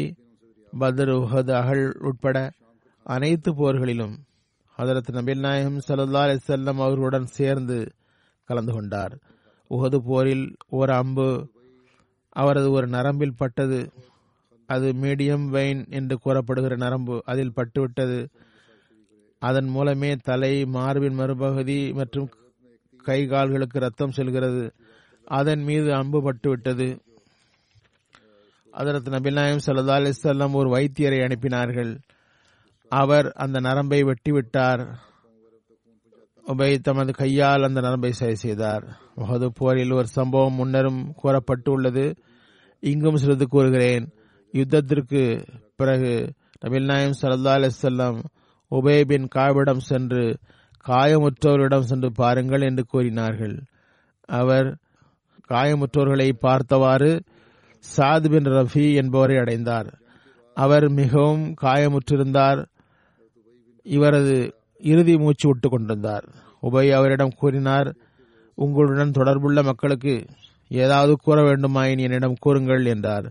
பத்ர் உஹது அகல் உட்பட அனைத்து போர்களிலும் ஹதரத் நபில் நாயகம் சல்லா அலிசல்லம் அவர்களுடன் சேர்ந்து கலந்து கொண்டார். உகது போரில் ஒரு அம்பு அவரது ஒரு நரம்பில் பட்டது. அது மீடியம் வெயின் என்று கூறப்படுகிற நரம்பு. அதில் பட்டுவிட்டது. அதன் மூலமே தலை மார்பின் மறுபகுதி மற்றும் கை கால்களுக்கு ரத்தம் செல்கிறது. அதன் மீது அம்பு பட்டுவிட்டது. அதற்கு நபிநாயம் சல்லா அலிசல்லாம் ஒரு வைத்தியரை அனுப்பினார்கள். அவர் அந்த நரம்பை வெட்டிவிட்டார். உபை தமது கையால் அந்த நரம்பை சரி செய்தார். முகது போரில் ஒரு சம்பவம் முன்னரும் கூறப்பட்டு உள்ளது. இங்கும் சிறிது கூறுகிறேன். யுத்தத்திற்கு பிறகு நபில் நாயம் சல்லா அலிசல்லாம் உபே பின் காவிடம் சென்று காயமுற்றோரிடம் சென்று பாருங்கள் என்று கூறினார்கள். அவர் காயமுற்றோர்களை பார்த்தவாறு சாத் பின் ரஃபி என்பவரை அடைந்தார். அவர் மிகவும் காயமுற்றிருந்தார். இவரது இறுதி மூச்சு விட்டு கொண்டிருந்தார். உபை அவரிடம் கூறினார் உங்களுடன் தொடர்புள்ள மக்களுக்கு ஏதாவது கூற வேண்டுமாயின் என்னிடம் கூறுங்கள் என்றார்.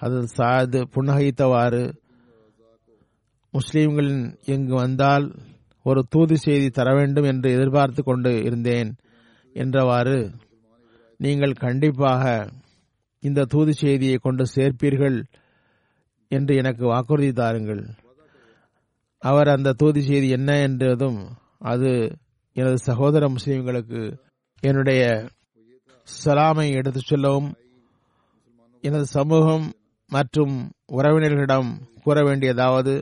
அது சாது புன்னகைத்தவாறு முஸ்லீம்களின் இங்கு வந்தால் ஒரு தூது செய்தி தர வேண்டும் என்று எதிர்பார்த்து கொண்டு இருந்தேன் என்றவாறு நீங்கள் கண்டிப்பாக இந்த தூது செய்தியை கொண்டு சேர்ப்பீர்கள் என்று எனக்கு வாக்குறுதி தாருங்கள். அவர் அந்த தூது செய்தி என்ன என்றதும் அது எனது சகோதர முஸ்லீம்களுக்கு என்னுடைய சலாமை எடுத்துச் சொல்லவும் எனது சமூகம் மற்றும் உறவினர்களிடம் கூற வேண்டியதாவது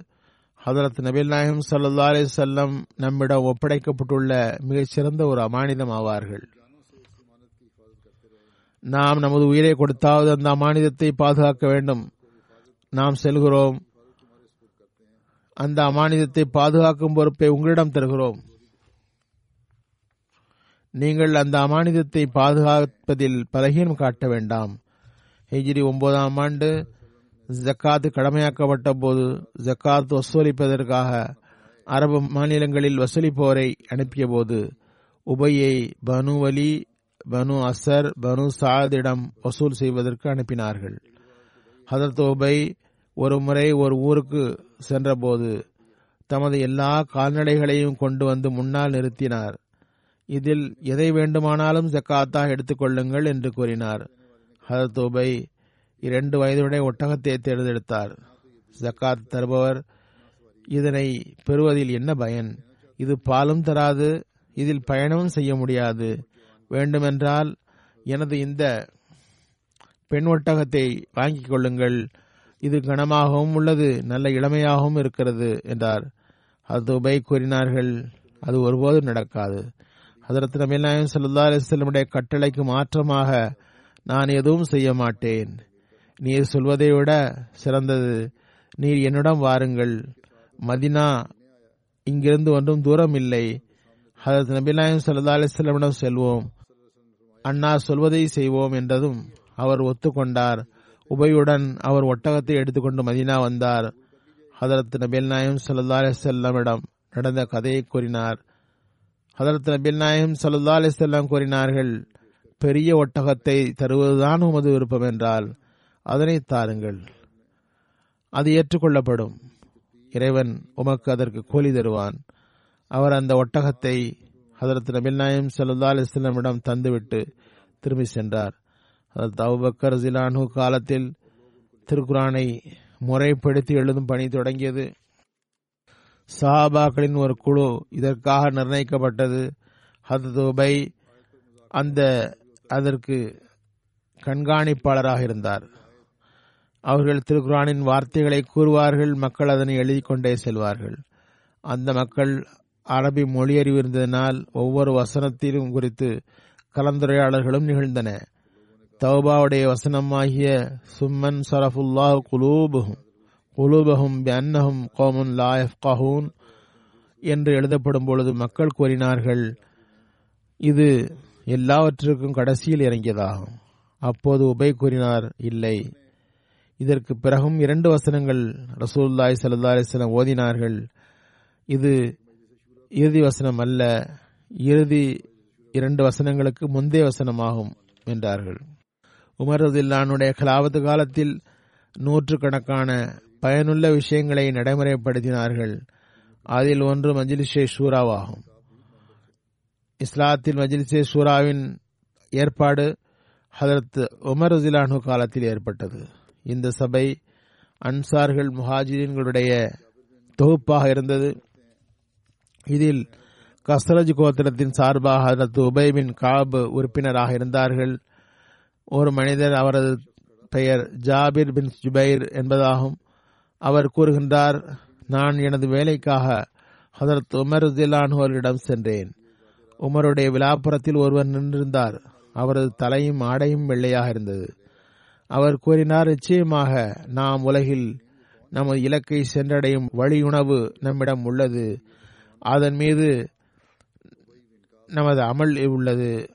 ஹதரத் நபில் நாயகம் சல்லா அலி செல்லம் நம்மிடம் ஒப்படைக்கப்பட்டுள்ள மிகச்சிறந்த ஒரு அமானிதம் ஆவார்கள். நாம் நமது உயிரை கொடுத்தாவது அந்த அமானிதத்தை பாதுகாக்க வேண்டும். நாம் செல்கிறோம். அந்த அமானிதத்தை பாதுகாக்கும் பொறுப்பை உங்களிடம் தருகிறோம். நீங்கள் அந்த அமானிதத்தை பாதுகாப்பதில் பலகீனம் காட்ட வேண்டாம். ஹிஜ்ரி ஒன்பதாம் ஆண்டு ஜக்காத்து கடமையாக்கப்பட்ட போது ஜக்காத் வசூலிப்பதற்காக அரபு மாநிலங்களில் வசூலிப்போரை அனுப்பிய போது உபையை பனு வலி பனு அசர் பனு சாதிடம் வசூல் செய்வதற்கு அனுப்பினார்கள். ஹதரத் உபை ஒரு முறை ஒரு ஊருக்கு சென்றபோது தமது எல்லா கால்நடைகளையும் கொண்டு வந்து முன்னால் நிறுத்தினார். இதில் எதை வேண்டுமானாலும் ஜக்காத்தாக எடுத்துக்கொள்ளுங்கள் என்று கூறினார். ஹதரத் உபை இரண்டு வயதுடைய ஒட்டகத்தை தேர்ந்தெடுத்தார். ஜக்காத் தருபவர் இதனை பெறுவதில் என்ன பயன்? இது பாலும் தராது இதில் பயணமும் செய்ய முடியாது. வேண்டுமென்றால் எனது இந்த பெண் ஒட்டகத்தை வாங்கிக் கொள்ளுங்கள். இது கனமாகவும் உள்ளது நல்ல இளமையாகவும் இருக்கிறது என்றார். அது உபை கூறினார்கள் அது ஒருபோதும் நடக்காது. ஹதரத் நபில் நாயம் சல்லா அலிஸ்லமுடைய கட்டளைக்கு மாற்றமாக நான் எதுவும் செய்ய மாட்டேன். நீர் சொல்வதை விட சிறந்தது. நீர் என்னிடம் வாருங்கள். மதினா இங்கிருந்து ஒன்றும் தூரம் இல்லை ஹதரத் நபிநாயம் சல்லா அலிஸ்லமிடம் செல்வோம். அண்ணா சொல்வதை செய்வோம் என்றதும் அவர் ஒத்துக்கொண்டார். உபையுடன் அவர் ஒட்டகத்தை எடுத்துக்கொண்டு மதினா வந்தார். ஹதரத் நபில் நாயம் சல்லா அலிசல்லமிடம் நடந்த கதையை கூறினார். ஹதரத் நபில் நாயம் சல்லா அலிசல்லாம் கூறினார்கள் பெரிய ஒட்டகத்தை தருவதுதான் உமது விருப்பம் என்றால் அதனை தாருங்கள். அது ஏற்றுக்கொள்ளப்படும். இறைவன் உமக்கு அதற்கு கூலி தருவான். அவர் அந்த ஒட்டகத்தை ஹதரத் நபில் நாயம் சல்லா அலிஸ்லமிடம் தந்துவிட்டு திரும்பி சென்றார். ஹதரத் அவுபக்கர் ஜிலானு காலத்தில் திருக்குரானை முறைப்படுத்தி எழுதும் பணி தொடங்கியது. சஹாபாக்களின் ஒரு குழு இதற்காக நிர்ணயிக்கப்பட்டது. ஹதரத் உபை அந்த அதற்கு கண்காணிப்பாளராக இருந்தார். அவர்கள் திருக்குரானின் வார்த்தைகளை கூறுவார்கள் மக்கள் அதனை எழுதி கொண்டே செல்வார்கள். அந்த மக்கள் அரபி மொழியறிவு இருந்ததனால் ஒவ்வொரு வசனத்திலும் குறித்து கலந்துரையாடல்களும் நிகழ்ந்தன. தௌபாவுடைய வசனமாகிய சும்மன் சரஃபுல்லா குலூபுகும் குலூபகும் அன்னஹும் கோமுன் லாயஃப் கஹூன் என்று எழுதப்படும் பொழுது மக்கள் கூறினார்கள் இது எல்லாவற்றிற்கும் கடைசியில் இறங்கியதாகும். அப்போது உபை கூறினார் இல்லை. இதற்கு பிறகும் இரண்டு வசனங்கள் ரசூல்லாய் சல்லா அலிஸ்லாம் ஓதினார்கள் இது இறுதி வசனம் அல்ல இறுதி இரண்டு வசனங்களுக்கு முந்தைய வசனமாகும் என்றார்கள். உமர் ரதில்லானுடைய கலாவத்து காலத்தில் நூற்றுக்கணக்கான பயனுள்ள விஷயங்களை நடைமுறைப்படுத்தினார்கள். அதில் ஒன்று மஜிலிஷே ஷூராவாகும். இஸ்லாத்தில் மஜிலிஷே ஷூராவின் ஏற்பாடு ஹதரத் உமர் ரசிலானு காலத்தில் ஏற்பட்டது. இந்த சபை அன்சார்கள் முஹாஜிரின்களுடைய தொகுப்பாக இருந்தது. இதில் கஸ்தரஜ் கோத்திரத்தின் சார்பாக ஹதரத் உபைபின் காப் உறுப்பினராக இருந்தார்கள். ஒரு மனிதர் அவரது பெயர் ஜாபிர் பின் ஜுபைர் என்பதாகும். அவர் கூறுகின்றார் நான் எனது வேலைக்காக ஹதரத் உமர் அவர்களிடம் சென்றேன். உமருடைய விழாப்புறத்தில் ஒருவர் நின்றிருந்தார். அவரது தலையும் ஆடையும் வெள்ளையாக இருந்தது. அவர் கூறினார் நிச்சயமாக நாம் உலகில் நமது இலக்கை சென்றடையும் வழியுணவு நம்மிடம் உள்ளது. அதன் மீது நமது அமல் உள்ளது.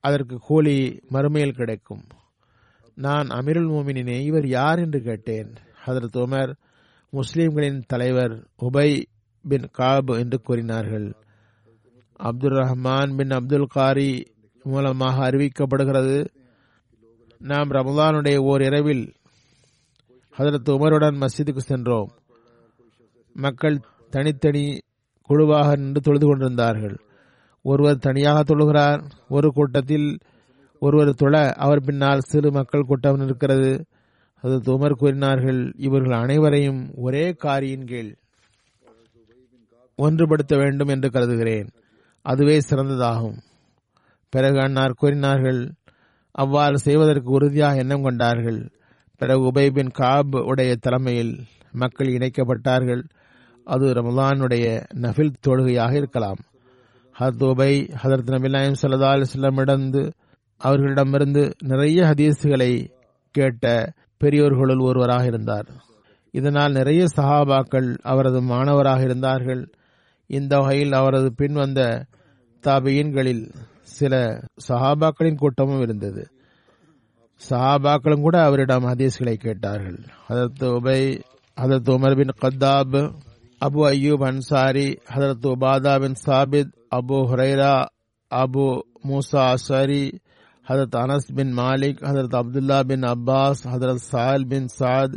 அதற்கு கூலி மறுமையில் கிடைக்கும். நான் அமிருல் மோமினினே இவர் யார் என்று கேட்டேன். ஹதரத் உமர் முஸ்லிம்களின் தலைவர் உபை பின் காப் என்று கூறினார்கள். அப்துல் ரஹ்மான் பின் அப்துல் காரி மூலமாக அறிவிக்கப்படுகிறது. நாம் ரமதானுடைய ஓர் இரவில் ஹதரத் உமருடன் மஸ்ஜிதுக்கு சென்றோம். மக்கள் தனித்தனி குழுவாக நின்று தொழுது கொண்டிருந்தார்கள். ஒருவர் தனியாக தொழுகிறார் ஒரு கூட்டத்தில் ஒருவர் தொழ அவர் பின்னால் சிறு மக்கள் கூட்டம் இருக்கிறது அது தோமர் கூறினார்கள் இவர்கள் அனைவரையும் ஒரே காரியின் கீழ் ஒன்றுபடுத்த வேண்டும் என்று கருதுகிறேன். அதுவே சிறந்ததாகும். பிறகு அன்னார் கூறினார்கள் அவ்வாறு செய்வதற்கு உறுதியாக எண்ணம் கொண்டார்கள். பிறகு உபைபின் காப் உடைய தலைமையில் மக்கள் இணைக்கப்பட்டார்கள். அது ரமலானுடைய நஃபில் தொழுகையாக இருக்கலாம். ஹத் உபை ஹதரத் நபிலாயம் சல்லா அலிஸ்லமிடந்து அவர்களிடமிருந்து நிறைய ஹதீஸுகளை கேட்ட பெரியோர்களுள் ஒருவராக இருந்தார். இதனால் நிறைய சஹாபாக்கள் அவரது மாணவராக இருந்தார்கள். இந்த வகையில் அவரது பின் வந்த தாபியன்களில் சில சஹாபாக்களின் கூட்டமும் இருந்தது. சஹாபாக்களும் கூட அவரிடம் ஹதீஸ்களை கேட்டார்கள். அதற்கு உபை அதற்கு Umar bin Khattab Abu Ayyub Ansari Hazrat Ubada bin Sabit Abu Huraira Abu Musa Ashari Hazrat Anas bin Malik Hazrat Abdullah bin Abbas Hazrat Sahl bin Saad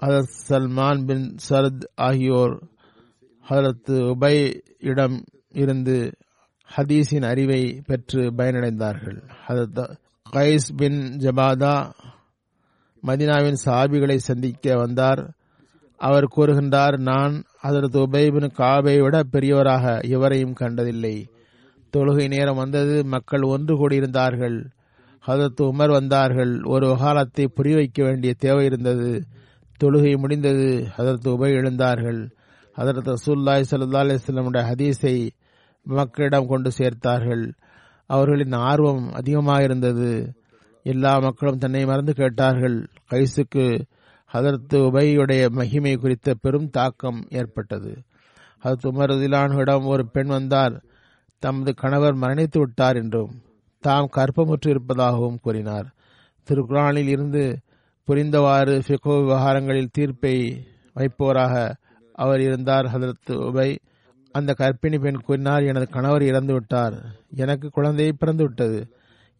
ஹதரத் சல்மான் பின் சரத் ஆகியோர் ஹதரத் உபை இடம் இருந்து ஹதீஸின் அறிவை பெற்று பயனடைந்தார்கள். ஹதரத் கைஸ் பின் ஜபாதா மதினாவின் சாபிகளை சந்திக்க வந்தார். அவர் கூறுகின்றார் நான் அதற்கு உபைபின் காபை விட பெரியவராக எவரையும் கண்டதில்லை. தொழுகை நேரம் வந்தது மக்கள் ஒன்று கூடியிருந்தார்கள். ஹதரத் உமர் வந்தார்கள். ஒரு வகாலத்தை புரிய வைக்க வேண்டிய தேவை இருந்தது. தொழுகை முடிந்தது ஹதரத் உபை எழுந்தார்கள். ஹதரத் ரசூல்லாய் சல்லா அலிஸ்லமுடைய ஹதீஸை மக்களிடம் கொண்டு சேர்த்தார்கள். அவர்களின் ஆர்வம் அதிகமாக இருந்தது எல்லா மக்களும் தன்னை மறந்து கேட்டார்கள். கைசுக்கு ஹதரத் உபையுடைய மகிமை குறித்த பெரும் தாக்கம் ஏற்பட்டது. ஹதரத் உமர் ரதிலானுவிடம் ஒரு பெண் வந்தார் தமது கணவர் மரணித்து விட்டார் என்றும் தாம் கற்பமுற்று இருப்பதாகவும் கூறினார். திருக்குறானில் இருந்து புரிந்தவாறு ஃபிகோ விவகாரங்களில் தீர்ப்பை வைப்போராக அவர் இருந்தார் ஹதரத் உபை. அந்த கர்ப்பிணி பெண் கூறினார் எனது கணவர் இறந்து விட்டார் எனக்கு குழந்தை பிறந்து விட்டது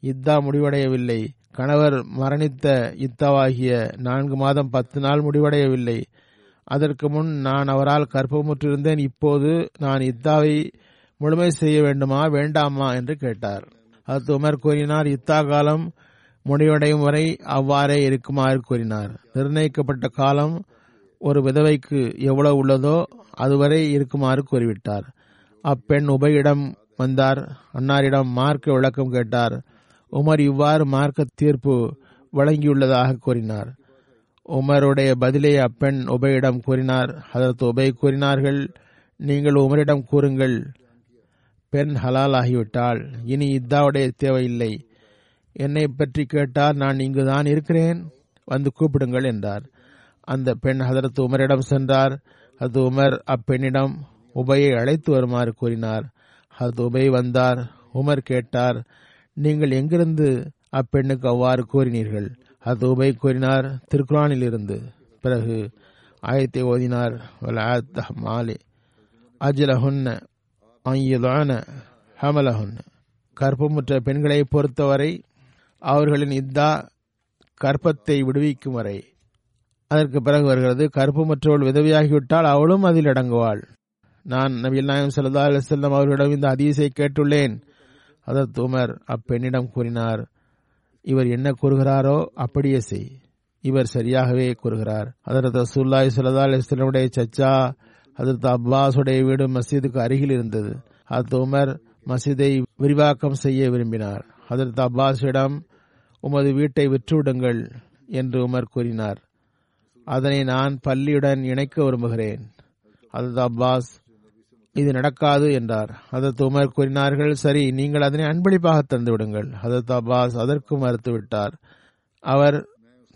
இத்தா முடிவடையவில்லை. கணவர் மரணித்த இத்தாவாகிய நான்கு மாதம் பத்து நாள் முடிவடையவில்லை. அதற்கு முன் நான் அவரால் கற்பமுற்றிருந்தேன் இப்போது நான் இத்தாவை முழுமை செய்ய வேண்டுமா வேண்டாமா என்று கேட்டார். அது உமர் கூறினார் இத்தா காலம் முடிவடையும் வரை அவ்வாறே இருக்குமாறு கூறினார். நிர்ணயிக்கப்பட்ட காலம் ஒரு விதவைக்கு எவ்வளவு உள்ளதோ அதுவரை இருக்குமாறு கூறிவிட்டார். அப்பெண் உபையிடம் வந்தார். அன்னாரிடம் மார்க்க விளக்கம் கேட்டார். உமர் இவ்வாறு மார்க்க தீர்ப்பு வழங்கியுள்ளதாக கூறினார். உமருடைய பதிலை அப்பெண் உபையிடம் கூறினார். அதற்கு உபை கூறினார்கள் நீங்கள் உமரிடம் கூறுங்கள். பெண் ஹலால் ஆகிவிட்டால் இனி இத்தாவுடைய தேவையில்லை. என்னை பற்றி கேட்டால் நான் இங்குதான் இருக்கிறேன். வந்து கூப்பிடுங்கள் என்றார். அந்த பெண் ஹதரத் உமரிடம் சென்றார். அது உமர் அப்பெண்ணிடம் உபையை அழைத்து வருமாறு கூறினார். அது உபை வந்தார். உமர் கேட்டார் நீங்கள் எங்கிருந்து அப்பெண்ணுக்கு அவ்வாறு கூறினீர்கள்? அது உபை கூறினார் திருக்குறானில் இருந்து பிறகு ஆயத்தை ஓதினார் மாலே அஜிலஹுன்ன ஐயதான ஹமலஹுன்ன. கற்பமுற்ற பெண்களை பொறுத்தவரை அவர்களின் இத்தா கற்பத்தை விடுவிக்கும் வரை. அதற்கு பிறகு வருகிறது கருப்புமற்றவள் விதவியாகிவிட்டால் அவளும் அதில் அடங்குவாள். நான் நபி நாயம் சல்லா அலுவலம் அவர்களிடம் இந்த அதிசை கேட்டுள்ளேன். அதற்கு உமர் அப்பெண்ணிடம் கூறினார் இவர் என்ன கூறுகிறாரோ அப்படியே செய். இவர் சரியாகவே கூறுகிறார். அதற்கு ரசூல்லாய் சல்லா அலுவலமுடைய சச்சா அதற்கு அப்பாஸுடைய வீடு மசீதுக்கு அருகில் இருந்தது. அதற்கு உமர் மசீதை விரிவாக்கம் செய்ய விரும்பினார். அதற்கு அப்பாஸிடம் உமது வீட்டை விற்றுவிடுங்கள் என்று உமர் கூறினார். அதனை நான் பள்ளியுடன் இணைக்க விரும்புகிறேன். அதற்கு அப்பாஸ் இது நடக்காது என்றார். அதற்கு உமர் கூறினார்கள் சரி நீங்கள் அதனை அன்பளிப்பாக தந்து விடுங்கள் அதற்கு அப்பாஸ் அதற்கு மறுத்துவிட்டார். அவர்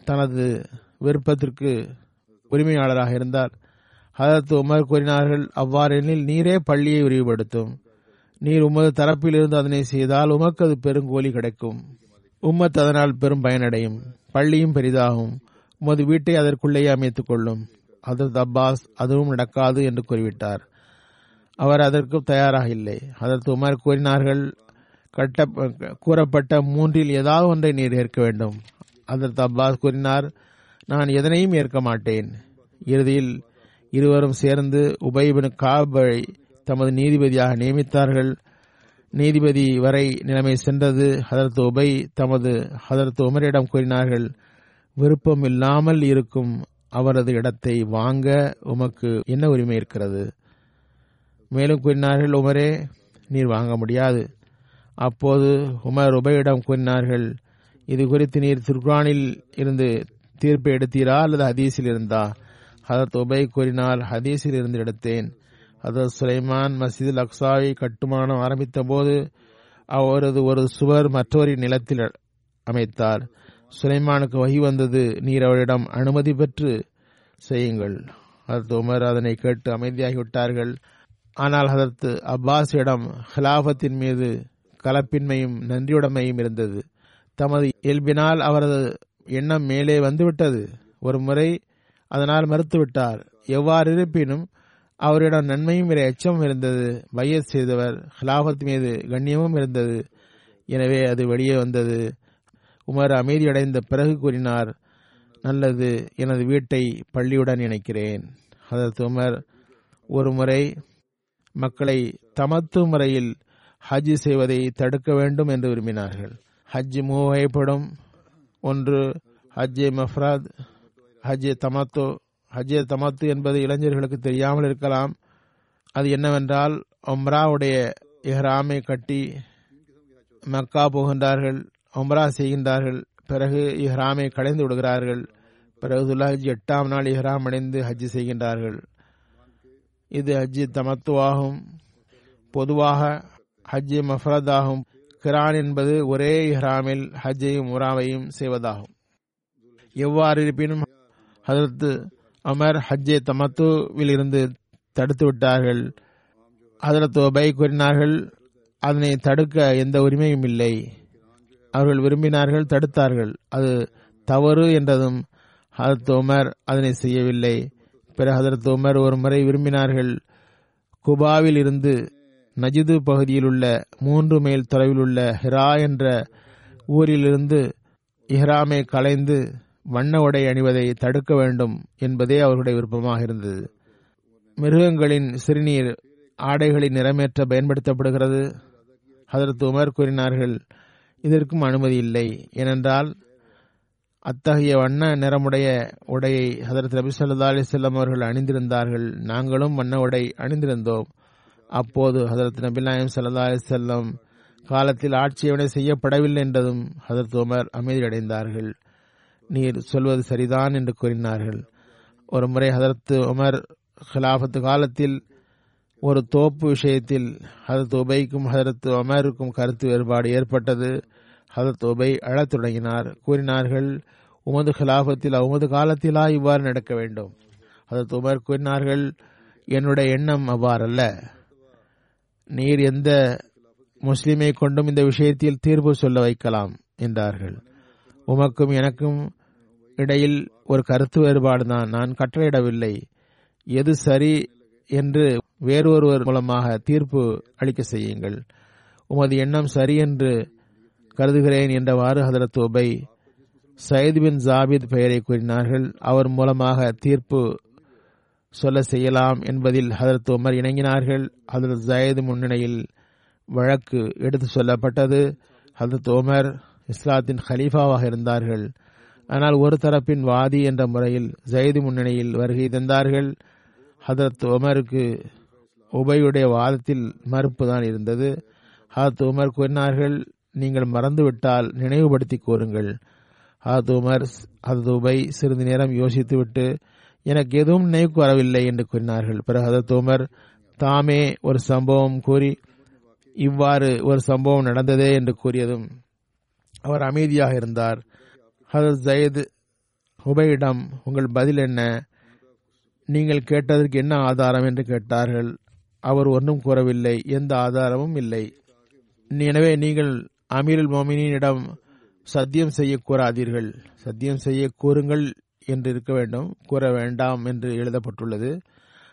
தனது விருப்பத்திற்கு உரிமையாளராக இருந்தார். அதற்கு உமர் கூறினார்கள் அவ்வாறெனில் நீரே பள்ளியை விரிவுபடுத்தும். நீர் உமது தரப்பிலிருந்து அதனை செய்தால் உமக்கு அது பெருங்கோலி கிடைக்கும். உம்மத் அதனால் பெரும் பயனடையும். பள்ளியும் பெரிதாகும். உமது வீட்டை அதற்குள்ளேயே அமைத்துக் கொள்ளும். அதற்கு அப்பாஸ் அதுவும் நடக்காது என்று கூறிவிட்டார். அவர் அதற்கு தயாராக இல்லை. அதற்கு உமர் கூறினார்கள் கட்ட கூறப்பட்ட மூன்றில் ஏதாவது ஒன்றை நீர் ஏற்க வேண்டும். அதற்கு அப்பாஸ் கூறினார் நான் எதனையும் ஏற்க மாட்டேன். இறுதியில் இருவரும் சேர்ந்து உபயபின் காபை தமது நீதிபதியாக நியமித்தார்கள். நீதிபதி வரை நிலைமை சென்றது. ஹதரத் உபை தமது ஹதரத் உமரிடம் கூறினார்கள் விருப்பம் இல்லாமல் இருக்கும் அவரது இடத்தை வாங்க உமக்கு என்ன உரிமை இருக்கிறது? மேலும் கூறினார்கள் உமரே நீர் வாங்க முடியாது. அப்போது உமர் உபையிடம் கூறினார்கள் இது குறித்து நீர் திருக்குரானில் இருந்து தீர்ப்பை எடுத்தீரா அல்லது ஹதீஸில் இருந்தா? ஹதரத் உபை கூறினால் ஹதீஸில் இருந்து எடுத்தேன். ஹதரத் சுலைமான் மசீதுல் அக்சாவை கட்டுமானம் ஆரம்பித்த போது அவரது ஒரு சுவர் மற்றொரு நிலத்தில் அமைத்தார். சுலைமானுக்கு வகி வந்தது நீர் அவரிடம் அனுமதி பெற்று செய்யுங்கள். ஹதரத் உமர் அதனை கேட்டு அமைதியாகிவிட்டார்கள். ஆனால் அதற்கு அப்பாஸிடம் ஹிலாபத்தின் மீது கலப்பின்மையும் நன்றியுடைமையும் இருந்தது. தமது இயல்பினால் அவரது எண்ணம் மேலே வந்துவிட்டது. ஒரு முறை அதனால் மறுத்துவிட்டார். எவ்வாறு இருப்பினும் அவரிடம் நன்மையும் இரு எச்சமும் இருந்தது. பையத் செய்தவர் ஹிலாபத் மீது கண்ணியமும் இருந்தது. எனவே அது வெளியே வந்தது. உமர் அமைதியடைந்த பிறகு கூறினார் நல்லது எனது வீட்டை பள்ளியுடன் இணைக்கிறேன். அதற்கு உமர் ஒரு முறை மக்களை தமத்து முறையில் ஹஜ் செய்வதை தடுக்க வேண்டும் என்று விரும்பினார்கள். ஹஜ் மூவகைப்படும் ஒன்று ஹஜ்ஜே மஃப்ராத் ஹஜ்ஜே தமத்தோ ஹஜ்ஜே தமத்து என்பது இளைஞர்களுக்கு தெரியாமல் இருக்கலாம். அது என்னவென்றால் ஒம்ராவுடைய இஹ்ராமை கட்டி மக்கா போகின்றார்கள் ஒம்ரா செய்கின்றார்கள் பிறகு இஹ்ராமை கடைந்து விடுகிறார்கள். பிறகு துல்லாஹ் எட்டாம் நாள் இஹ்ராம் அடைந்து ஹஜ் செய்கின்றார்கள். இது ஹஜ்ஜி தமத்துவாகும். பொதுவாக ஹஜ்ஜி மஃரதாகும். கிரான் என்பது ஒரே இஹ்ராமில் ஹஜ்ஜையும் உராவையும் செய்வதாகும். எவ்வாறு இருப்பினும் ஹதரத்து அமர் ஹஜ்ஜே தமத்துவில் இருந்து தடுத்து விட்டார்கள். ஹதரத் ஒபை கூறினார்கள் அதனை தடுக்க எந்த உரிமையும் இல்லை. அவர்கள் விரும்பினார்கள் தடுத்தார்கள். அது தவறு என்றதும் ஹதரத் உமர் அதனை செய்யவில்லை. பிறகு ஹதரத் உமர் ஒரு முறை விரும்பினார்கள். குபாவில் இருந்து நஜிது பகுதியில் உள்ள மூன்று மைல் தொலைவில் உள்ள ஹிரா என்ற ஊரிலிருந்து இஹ்ராமை கலைந்து வண்ண உடை அணிவதை தடுக்க வேண்டும் என்பதே அவர்களுடைய விருப்பமாக இருந்தது. மிருகங்களின் சிறுநீர் ஆடைகளின் நிறமேற்ற பயன்படுத்தப்படுகிறது. ஹதரத் உமர் கூறினார்கள் இதற்கும் அனுமதி இல்லை. ஏனென்றால் அத்தகைய வண்ண நிறமுடைய உடையை ஹதரத் நபி சொல்லா அலிசல்லம் அவர்கள் அணிந்திருந்தார்கள். நாங்களும் வண்ண உடை அணிந்திருந்தோம். அப்போது ஹதரத் நபி நாயம் சல்லா அலிசல்லம் காலத்தில் ஆட்சியவனை செய்யப்படவில்லை என்றதும் ஹதரத் உமர் அமைதியடைந்தார்கள். நீர் சொல்வது சரிதான் என்று கூறினார்கள். ஒரு முறை ஹதரத் உமர் ஹிலாபத்து காலத்தில் ஒரு தோப்பு விஷயத்தில் ஹதரத் உபைக்கும் ஹதரத் உமருக்கும் கருத்து வேறுபாடு ஏற்பட்டது. ஹதரத் உபை அழத் தொடங்கினார். கூறினார்கள் உமது ஹிலாபத்தில் உமது காலத்திலா இவ்வாறு நடக்க வேண்டும்? ஹதரத் உமர் கூறினார்கள் என்னுடைய எண்ணம் அவ்வாறல்ல. நீர் எந்த முஸ்லிமை கொண்டும் இந்த விஷயத்தில் தீர்ப்பு சொல்ல வைக்கலாம் என்றார்கள். உமக்கும் எனக்கும் இடையில் ஒரு கருத்து வேறுபாடு தான். நான் கட்டளையிடவில்லை. எது சரி என்று வேறொருவர் மூலமாக தீர்ப்பு அளிக்க செய்யுங்கள். உமது எண்ணம் சரி என்று கருதுகிறேன் என்றவாறு ஹதரத் உபை சயீத் பின் ஜாபித் பெயரை கூறினார்கள். அவர் மூலமாக தீர்ப்பு சொல்ல செய்யலாம் என்பதில் ஹதரத் உமர் இணங்கினார்கள். ஹதரத் ஜயது முன்னணியில் வழக்கு எடுத்து சொல்லப்பட்டது. ஹதரத் உமர் இஸ்லாத்தின் ஹலீஃபாவாக இருந்தார்கள். ஆனால் ஒரு தரப்பின் வாதி என்ற முறையில் ஜயது முன்னணியில் வருகை தந்தார்கள். ஹதரத் உமருக்கு உபையுடைய வாதத்தில் மறுப்பு தான் இருந்தது. ஹதரத் உமர் கூறினார்கள் நீங்கள் மறந்துவிட்டால் நினைவுபடுத்தி கூறுங்கள் ஹதரத் உமர் ஹதரத் உபை சிறிது நேரம் யோசித்துவிட்டு எனக்கு எதுவும் நினைவுக்கு வரவில்லை என்று கூறினார்கள். பிறகு ஹதரத் உமர் தாமே ஒரு சம்பவம் கூறி இவ்வாறு ஒரு சம்பவம் நடந்ததே என்று கூறியதும் அவர் அமைதியாக இருந்தார். ஹதரத் ஜயத் உபையிடம் உங்கள் பதில் என்ன? நீங்கள் கேட்டதற்கு என்ன ஆதாரம்? என்று கேட்டார்கள். அவர் ஒன்றும் கூறவில்லை. எந்த ஆதாரமும் இல்லை. எனவே நீங்கள் அமீருல் மோமினியிடம் சத்தியம் செய்ய கூறாதீர்கள். சத்தியம் செய்ய கூறுங்கள் என்று இருக்க வேண்டும். கூற வேண்டாம் என்று எழுதப்பட்டுள்ளது.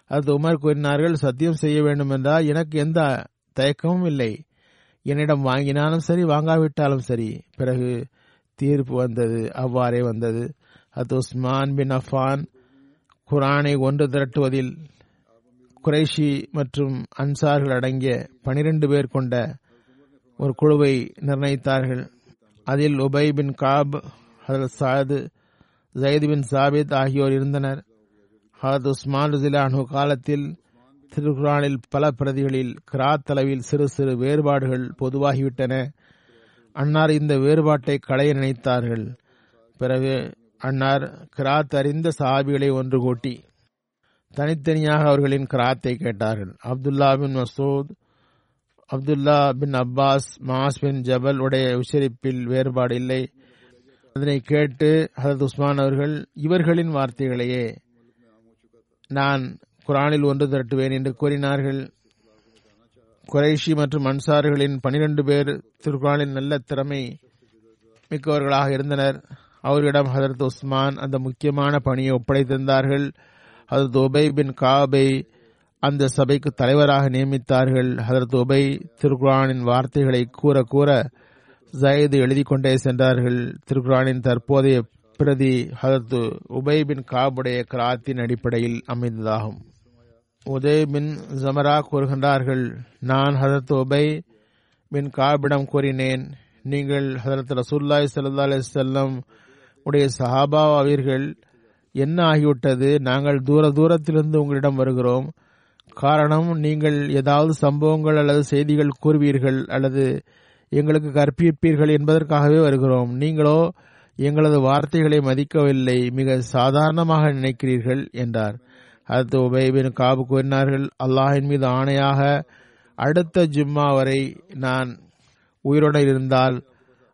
அது உமர் கூறினார்கள் சத்தியம் செய்ய வேண்டும் என்றால் எனக்கு எந்த தயக்கமும் இல்லை. என்னிடம் வாங்கினாலும் சரி வாங்காவிட்டாலும் சரி. பிறகு தீர்ப்பு வந்தது. அவ்வாறே வந்தது. அது உஸ்மான் பின் அஃபான் குரானை ஒன்று திரட்டுவதில் குறைஷி மற்றும் அன்சார்கள் அடங்கிய பனிரெண்டு பேர் கொண்ட ஒரு குழுவை நிர்ணயித்தார்கள். அதில் உபை பின் காப் ஹதரத் சாது ஜயத் பின் சாபித் ஆகியோர் இருந்தனர். ஹரத் உஸ்மான் ருசிலானு காலத்தில் திருக்குறானில் பல பிரதிகளில் கிராத் அளவில் சிறு சிறு வேறுபாடுகள் பொதுவாகிவிட்டன. அன்னார் இந்த வேறுபாட்டை களைய நினைத்தார்கள். பிறகு அன்னார் கிராத் அறிந்த சாபிகளை ஒன்று கூட்டி தனித்தனியாக அவர்களின் கிராத்தை கேட்டார்கள். Abdullah bin Masood Abdullah bin Abbas Muaz bin Jabal உடைய உச்சரிப்பில் வேறுபாடு இல்லை. அதனை கேட்டு ஹரத் உஸ்மான் அவர்கள் இவர்களின் வார்த்தைகளையே நான் குரானில் ஒன்று திரட்டுவேன் என்று கூறினார்கள். குறைஷி மற்றும் அன்சார்களின் பனிரெண்டு பேர் திருக்குறானின் நல்ல திறமை மிக்கவர்களாக இருந்தனர். அவர்களிடம் ஹசரத் உஸ்மான் அந்த முக்கியமான பணியை ஒப்படைத்திருந்தார்கள். ஹசரத் உபை பின் காபை அந்த சபைக்கு தலைவராக நியமித்தார்கள். ஹதரத் உபை திருக்குரானின் வார்த்தைகளை கூற கூற ஜயது எழுதி கொண்டே சென்றார்கள். திருக்குரானின் தற்போதைய பிரதி ஹதரத் உபை பின் காபுடைய கிராத்தின் அடிப்படையில் அமைந்ததாகும். உதய் பின் ஜமரா கூறுகின்றார்கள் நான் ஹதரத் உபை பின் காபிடம் கூறினேன். நீங்கள் ஹதரத் ரசூல்லாய் சல்லா அலி செல்லம் உடைய சஹாபா என்ன ஆகிவிட்டது? நாங்கள் தூர தூரத்திலிருந்து உங்களிடம் வருகிறோம். காரணம் நீங்கள் ஏதாவது சம்பவங்கள் அல்லது செய்திகள் கூறுவீர்கள் அல்லது எங்களுக்கு கற்பிப்பீர்கள் என்பதற்காகவே வருகிறோம். நீங்களோ எங்களது வார்த்தைகளை மதிக்கவில்லை மிக சாதாரணமாக நினைக்கிறீர்கள் என்றார். அடுத்து உபயபின் காபு கூறினார்கள் அல்லாஹின் மீது ஆணையாக அடுத்த ஜும்மா வரை நான் உயிரோடு இருந்தால்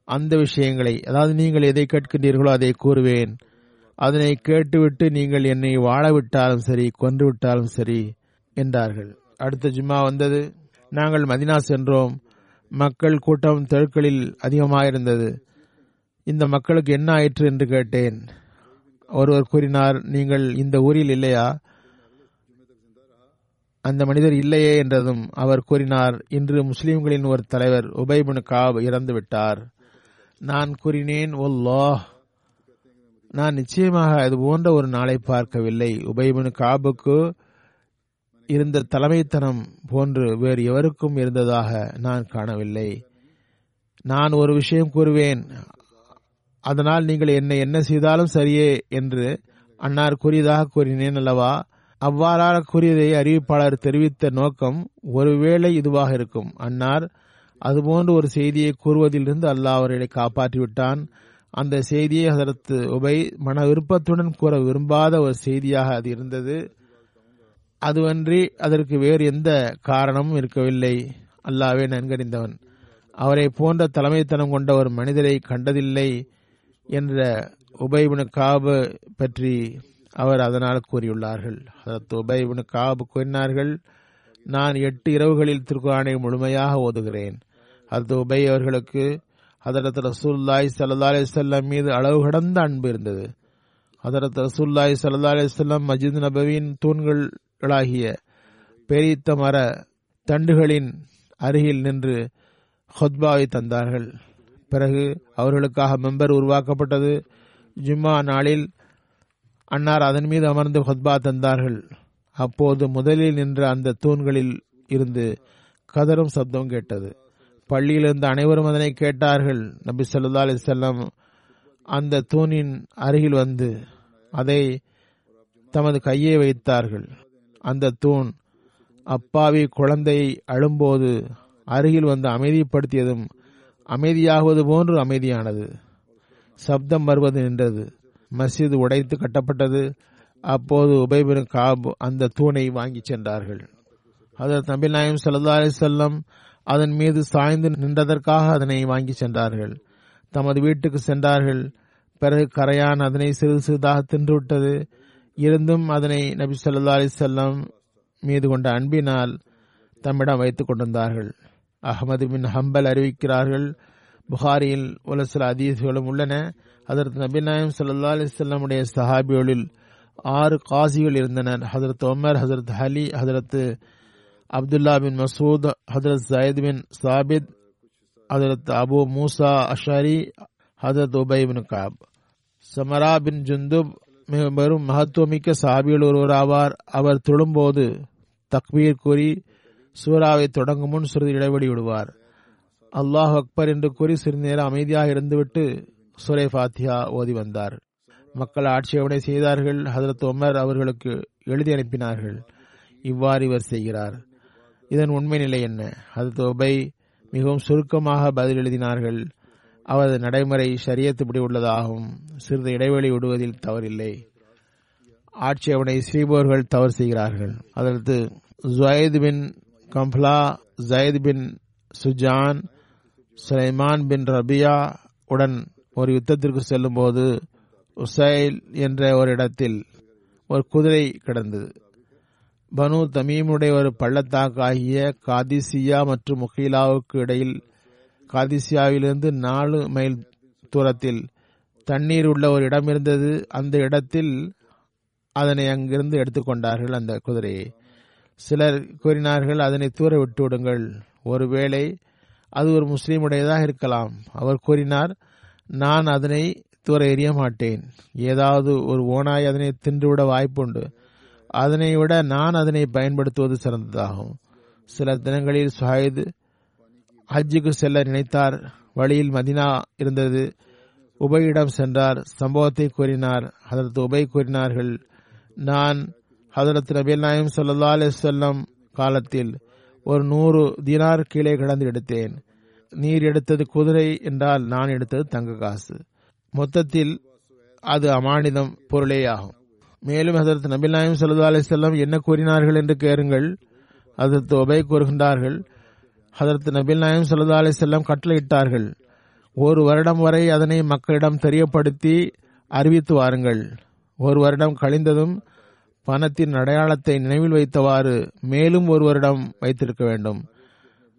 அந்த விஷயங்களை அதாவது நீங்கள் எதை கேட்கின்றீர்களோ அதை கூறுவேன். அதனை கேட்டுவிட்டு நீங்கள் என்னை வாழ விட்டாலும் சரி கொன்று விட்டாலும் சரி என்றார்கள். அடுத்த ஜும்மா வந்தது. நாங்கள் மதினா சென்றோம். மக்கள் கூட்டம் தெருக்களில் அதிகமாக இருந்தது இந்த மக்களுக்கு என்ன ஆயிற்று என்று கேட்டேன். ஒருவர் கூறினார் நீங்கள் இந்த ஊரில் இல்லையா? அந்த மனிதர் இல்லையே என்றதும் அவர் கூறினார். இன்று முஸ்லிம்களின் ஒரு தலைவர் உபைபுன் காப் இறந்து விட்டார். நான் கூறினேன் ஒல்லோ நான் நிச்சயமாக அது போன்ற ஒரு நாளை பார்க்கவில்லை. உபைபுன் காபுக்கு இருந்த தலைமைத்தனம் போன்று வேறு எவருக்கும் இருந்ததாக நான் காணவில்லை. நான் ஒரு விஷயம் கூறுவேன். அதனால் நீங்கள் என்னை என்ன செய்தாலும் சரியே என்று அன்னார் கூறியதாக கூறினேன் அல்லவா? அவ்வாறாக கூறியதை அறிவிப்பாளர் தெரிவித்த நோக்கம் ஒருவேளை இதுவாக இருக்கும். அன்னார் அதுபோன்று ஒரு செய்தியை கூறுவதிலிருந்து அல்லாஹ் அவர்களை காப்பாற்றிவிட்டான். அந்த செய்தியை அதற்கு உபை மன விருப்பத்துடன் கூற விரும்பாத ஒரு செய்தியாக அது இருந்தது. அதுவன்றி அதற்கு வேறு எந்த காரணமும் இருக்கவில்லை. அல்லாவே நன்கறிந்தவன். அவரை போன்ற தலைமைத்தனம் கொண்ட ஒரு மனிதரை கண்டதில்லை என்ற உபைபுன காபு பற்றி அவர் அதனால் கூறியுள்ளார்கள். அதற்கு உபைபுன காபு கூறினார்கள் நான் எட்டு இரவுகளில் திருக்குறானை முழுமையாக ஓதுகிறேன். அது உபை அவர்களுக்கு அதரத் ரசூல்லாய் சல்லா அலிசல்லாம் மீது அளவு கடந்த அன்பு இருந்தது. அதரத் ரசூல்லாய் சல்லா அலிசல்லாம் மஜித் நபவின் மரங்களாகிய பெரித்த மர தண்டுகளின் அருகில் நின்று ஹொத்பாவை தந்தார்கள். பிறகு அவர்களுக்காக மெம்பர் உருவாக்கப்பட்டது. ஜும்மா நாளில் அன்னார் அதன் மீது அமர்ந்து ஹொத்பா தந்தார்கள். அப்போது முதலில் நின்ற அந்த தூண்களில் இருந்து கதரும் சப்தம் கேட்டது. பள்ளியிலிருந்து அனைவரும் அதனை கேட்டார்கள். நபி சொல்லா அலைஹி அந்த தூணின் அருகில் வந்து அதை தமது கையை வைத்தார்கள். அந்த தூண். அப்பாவி குழந்தை அழும்போது அருகில் வந்து அமைதிப்படுத்தியதும் அமைதியாகுவது போன்று அமைதியானது. சப்தம் வருவது நின்றது. மஸ்ஜித் உடைத்து கட்டப்பட்டது. அப்போது உபைபின் காப் அந்த தூணை வாங்கி சென்றார்கள். அதர் நபில் நாயம் சல்லா அலிசல்லம் அதன் மீது சாய்ந்து நின்றதற்காக அதனை வாங்கி சென்றார்கள். தமது வீட்டுக்கு சென்றார்கள். பிறகு கரையான் அதனை சிறிது சிறிதாக தின்றுவிட்டது. இருந்தும் அதனை நபி சொல்லா அலிசல்லம் மீது கொண்ட அன்பினால் தம்மிடம் வைத்துக் கொண்டிருந்தார்கள். அகமது பின் ஹம்பல் அறிவிக்கிறார்கள். புகாரியில் உள்ள சில அதீசுகளும் உள்ளன. அதற்கு நபி நாயம் சல்லா அலிசல்லமுடைய சஹாபிகளில் ஆறு காசிகள் இருந்தனர் ஹசரத் உமர் ஹசரத் அலி ஹசரத் அப்துல்லா பின் மசூத் ஹசரத் சயத் பின் சாபித் ஹசரத் அபு மூசா அஷாரி ஹதரத் உபை பின் காப் சமரா பின் ஜுந்துப் மிக பெரும் மகத்துவமிக்க சாபியில் ஒருவர் ஆவார். அவர் தொழும்போது தக்பீர் கூறி சூறாவை தொடங்கும் முன் சிறிது இடைவெளி விடுவார். அல்லாஹ் அக்பர் என்று கூறி சிறிது நேரம் அமைதியாக இருந்துவிட்டு சுரை ஃபாத்தியா ஓதி வந்தார். மக்கள் ஆட்சேபனை செய்தார்கள். ஹதரத் உமர் அவர்களுக்கு எழுதி அனுப்பினார்கள். இவ்வாறு இவர் செய்கிறார். இதன் உண்மை நிலை என்ன? ஹதரத் உபை மிகவும் சுருக்கமாக பதில் எழுதினார்கள். அவரது நடைமுறை சரியத்துப்படி உள்ளதாகவும் சிறிது இடைவெளி விடுவதில் தவறில்லை. ஆட்சேபனை செய்பவர்கள் தவறு செய்கிறார்கள். அதற்கு ஜுவைத் பின் கம்ப்லா ஜயத் பின் சுஜான் சுலைமான் பின் ரபியா உடன் ஒரு யுத்தத்திற்கு செல்லும் போது உசைல் என்ற ஒரு இடத்தில் ஒரு குதிரை கிடந்தது. பனு தமீமுடைய ஒரு பள்ளத்தாக்கு ஆகிய காதிசியா மற்றும் முகிலாவுக்கு இடையில் காதிசியாவிலிருந்து நாலு மைல் தூரத்தில் தண்ணீர் உள்ள ஒரு இடம் இருந்தது. அந்த இடத்தில் அதனை அங்கிருந்து எடுத்துக்கொண்டார்கள் அந்த குதிரையை. சிலர் கூறினார்கள் அதனை தூர விட்டு விடுங்கள். ஒருவேளை அது ஒரு முஸ்லீமுடையதாக இருக்கலாம். அவர் கூறினார் நான் அதனை தூர எறிய மாட்டேன். ஏதாவது ஒரு ஓனாய் அதனை தின்றுவிட வாய்ப்புண்டு. அதனை விட நான் அதனை பயன்படுத்துவது சிறந்ததாகும். சில தினங்களில் சுஹைது ஹஜ்ஜுக்கு செல்ல நினைத்தார். வழியில் மதினா இருந்தது. உபையிடம் சென்றார். சம்பவத்தை கூறினார். ஹதரத் உபை கூறினார்கள் நான் ஹதரத் நபீல் நாயம் சல்லா அலிசல்லம் காலத்தில் ஒரு நூறு தினார் கீழே கிடந்து எடுத்தேன். நீர் எடுத்தது குதிரை என்றால் நான் எடுத்தது தங்க காசு. மொத்தத்தில் அது அமானிதம் பொருளேயாகும் மேலும் ஹசரத் நபில் நாயம் சல்லா அலிசல்லம் என்ன கூறினார்கள் என்று கேளுங்கள். அதற்கு உபை கூறுகின்றார்கள் ஹதரத் நபில் நாயம் சல்லா அலிசல்லம் கட்டளையிட்டார்கள். ஒரு வருடம் வரை அதனை மக்களிடம் தெரியப்படுத்தி அறிவித்து வாருங்கள். ஒரு வருடம் கழிந்ததும் பணத்தின் அடையாளத்தை நினைவில் வைத்தவாறு மேலும் ஒரு வருடம் வைத்திருக்க வேண்டும்.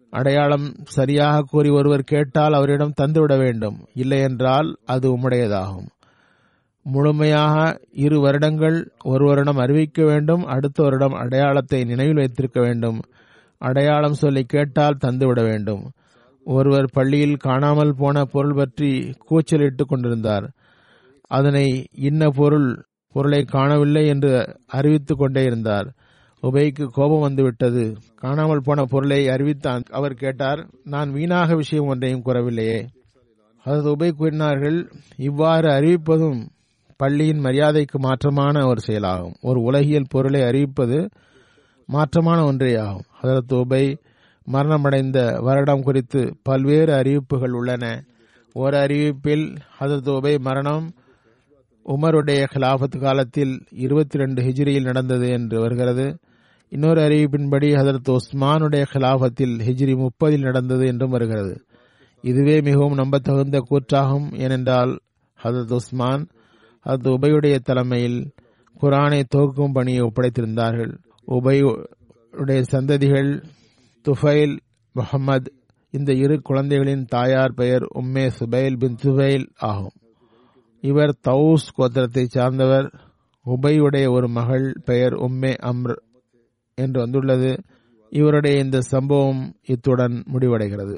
அடையாளம் சரியாக கூறி ஒருவர் கேட்டால் அவரிடம் தந்துவிட வேண்டும். இல்லை என்றால் அது உம்முடையதாகும். முழுமையாக இரு வருடங்கள் ஒரு வருடம் அறிவிக்க வேண்டும் அடுத்த வருடம் அடையாளத்தை நினைவில் வைத்திருக்க வேண்டும். அடையாளம் சொல்லி கேட்டால் தந்துவிட வேண்டும். ஒருவர் பள்ளியில் காணாமல் போன பொருள் பற்றி கூச்சலிட்டுக் கொண்டிருந்தார். அதனை இன்ன பொருள் பொருளை காணவில்லை என்று அறிவித்துக் கொண்டே இருந்தார். உபைக்கு கோபம் வந்துவிட்டது. காணாமல் போன பொருளை அறிவித்தான் அவர் கேட்டார் நான் வீணாக விஷயம் ஒன்றையும் கூறவில்லையே. அதற்கு உபை கூறினார்கள் இவ்வாறு அறிவிப்பதும் பள்ளியின் மரியாதைக்கு மாற்றமான ஒரு செயலாகும். ஒரு உலகியல் பொருளை அறிவிப்பது மாற்றமான ஒன்றே ஆகும் அதற்கு உபை மரணமடைந்த வருடம் குறித்து பல்வேறு அறிவிப்புகள் உள்ளன. ஒரு அறிவிப்பில் ஹதரத் உபை மரணம் உமருடைய கிலாபத் காலத்தில் இருபத்தி ரெண்டு ஹிஜ்ரியில் நடந்தது என்று வருகிறது. இன்னொரு அறிவிப்பின்படி ஹதரத் உஸ்மானுடைய கிலாபத்தில் ஹிஜ்ரி முப்பதில் நடந்தது என்றும் வருகிறது. இதுவே மிகவும் நம்பத்தகுந்த கூற்றாகும் ஏனென்றால் ஹதரத் உஸ்மான் ஹதரத் உபையுடைய தலைமையில் குரானை தோக்கும் பணியை ஒப்படைத்திருந்தார்கள். உபை உடைய சந்ததிகள் துஃபைல் முகமது இந்த இரு குழந்தைகளின் தாயார் பெயர் உம்மே சுபைல் பின் சுபைல் ஆகும். இவர் தவுஸ் கோத்திரத்தை சார்ந்தவர். உபையுடைய ஒரு மகள் பெயர் உம்மே அம்ர் என்று வந்துள்ளது. இவருடைய இந்த சம்பவம் இத்துடன் முடிவடைகிறது.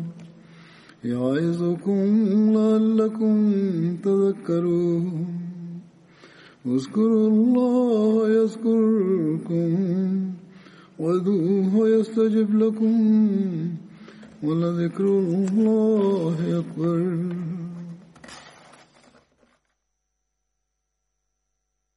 يعظكم لعلكم تذكرون. اذكروا الله يذكركم وادعوه يستجب لكم ولذكر الله أكبر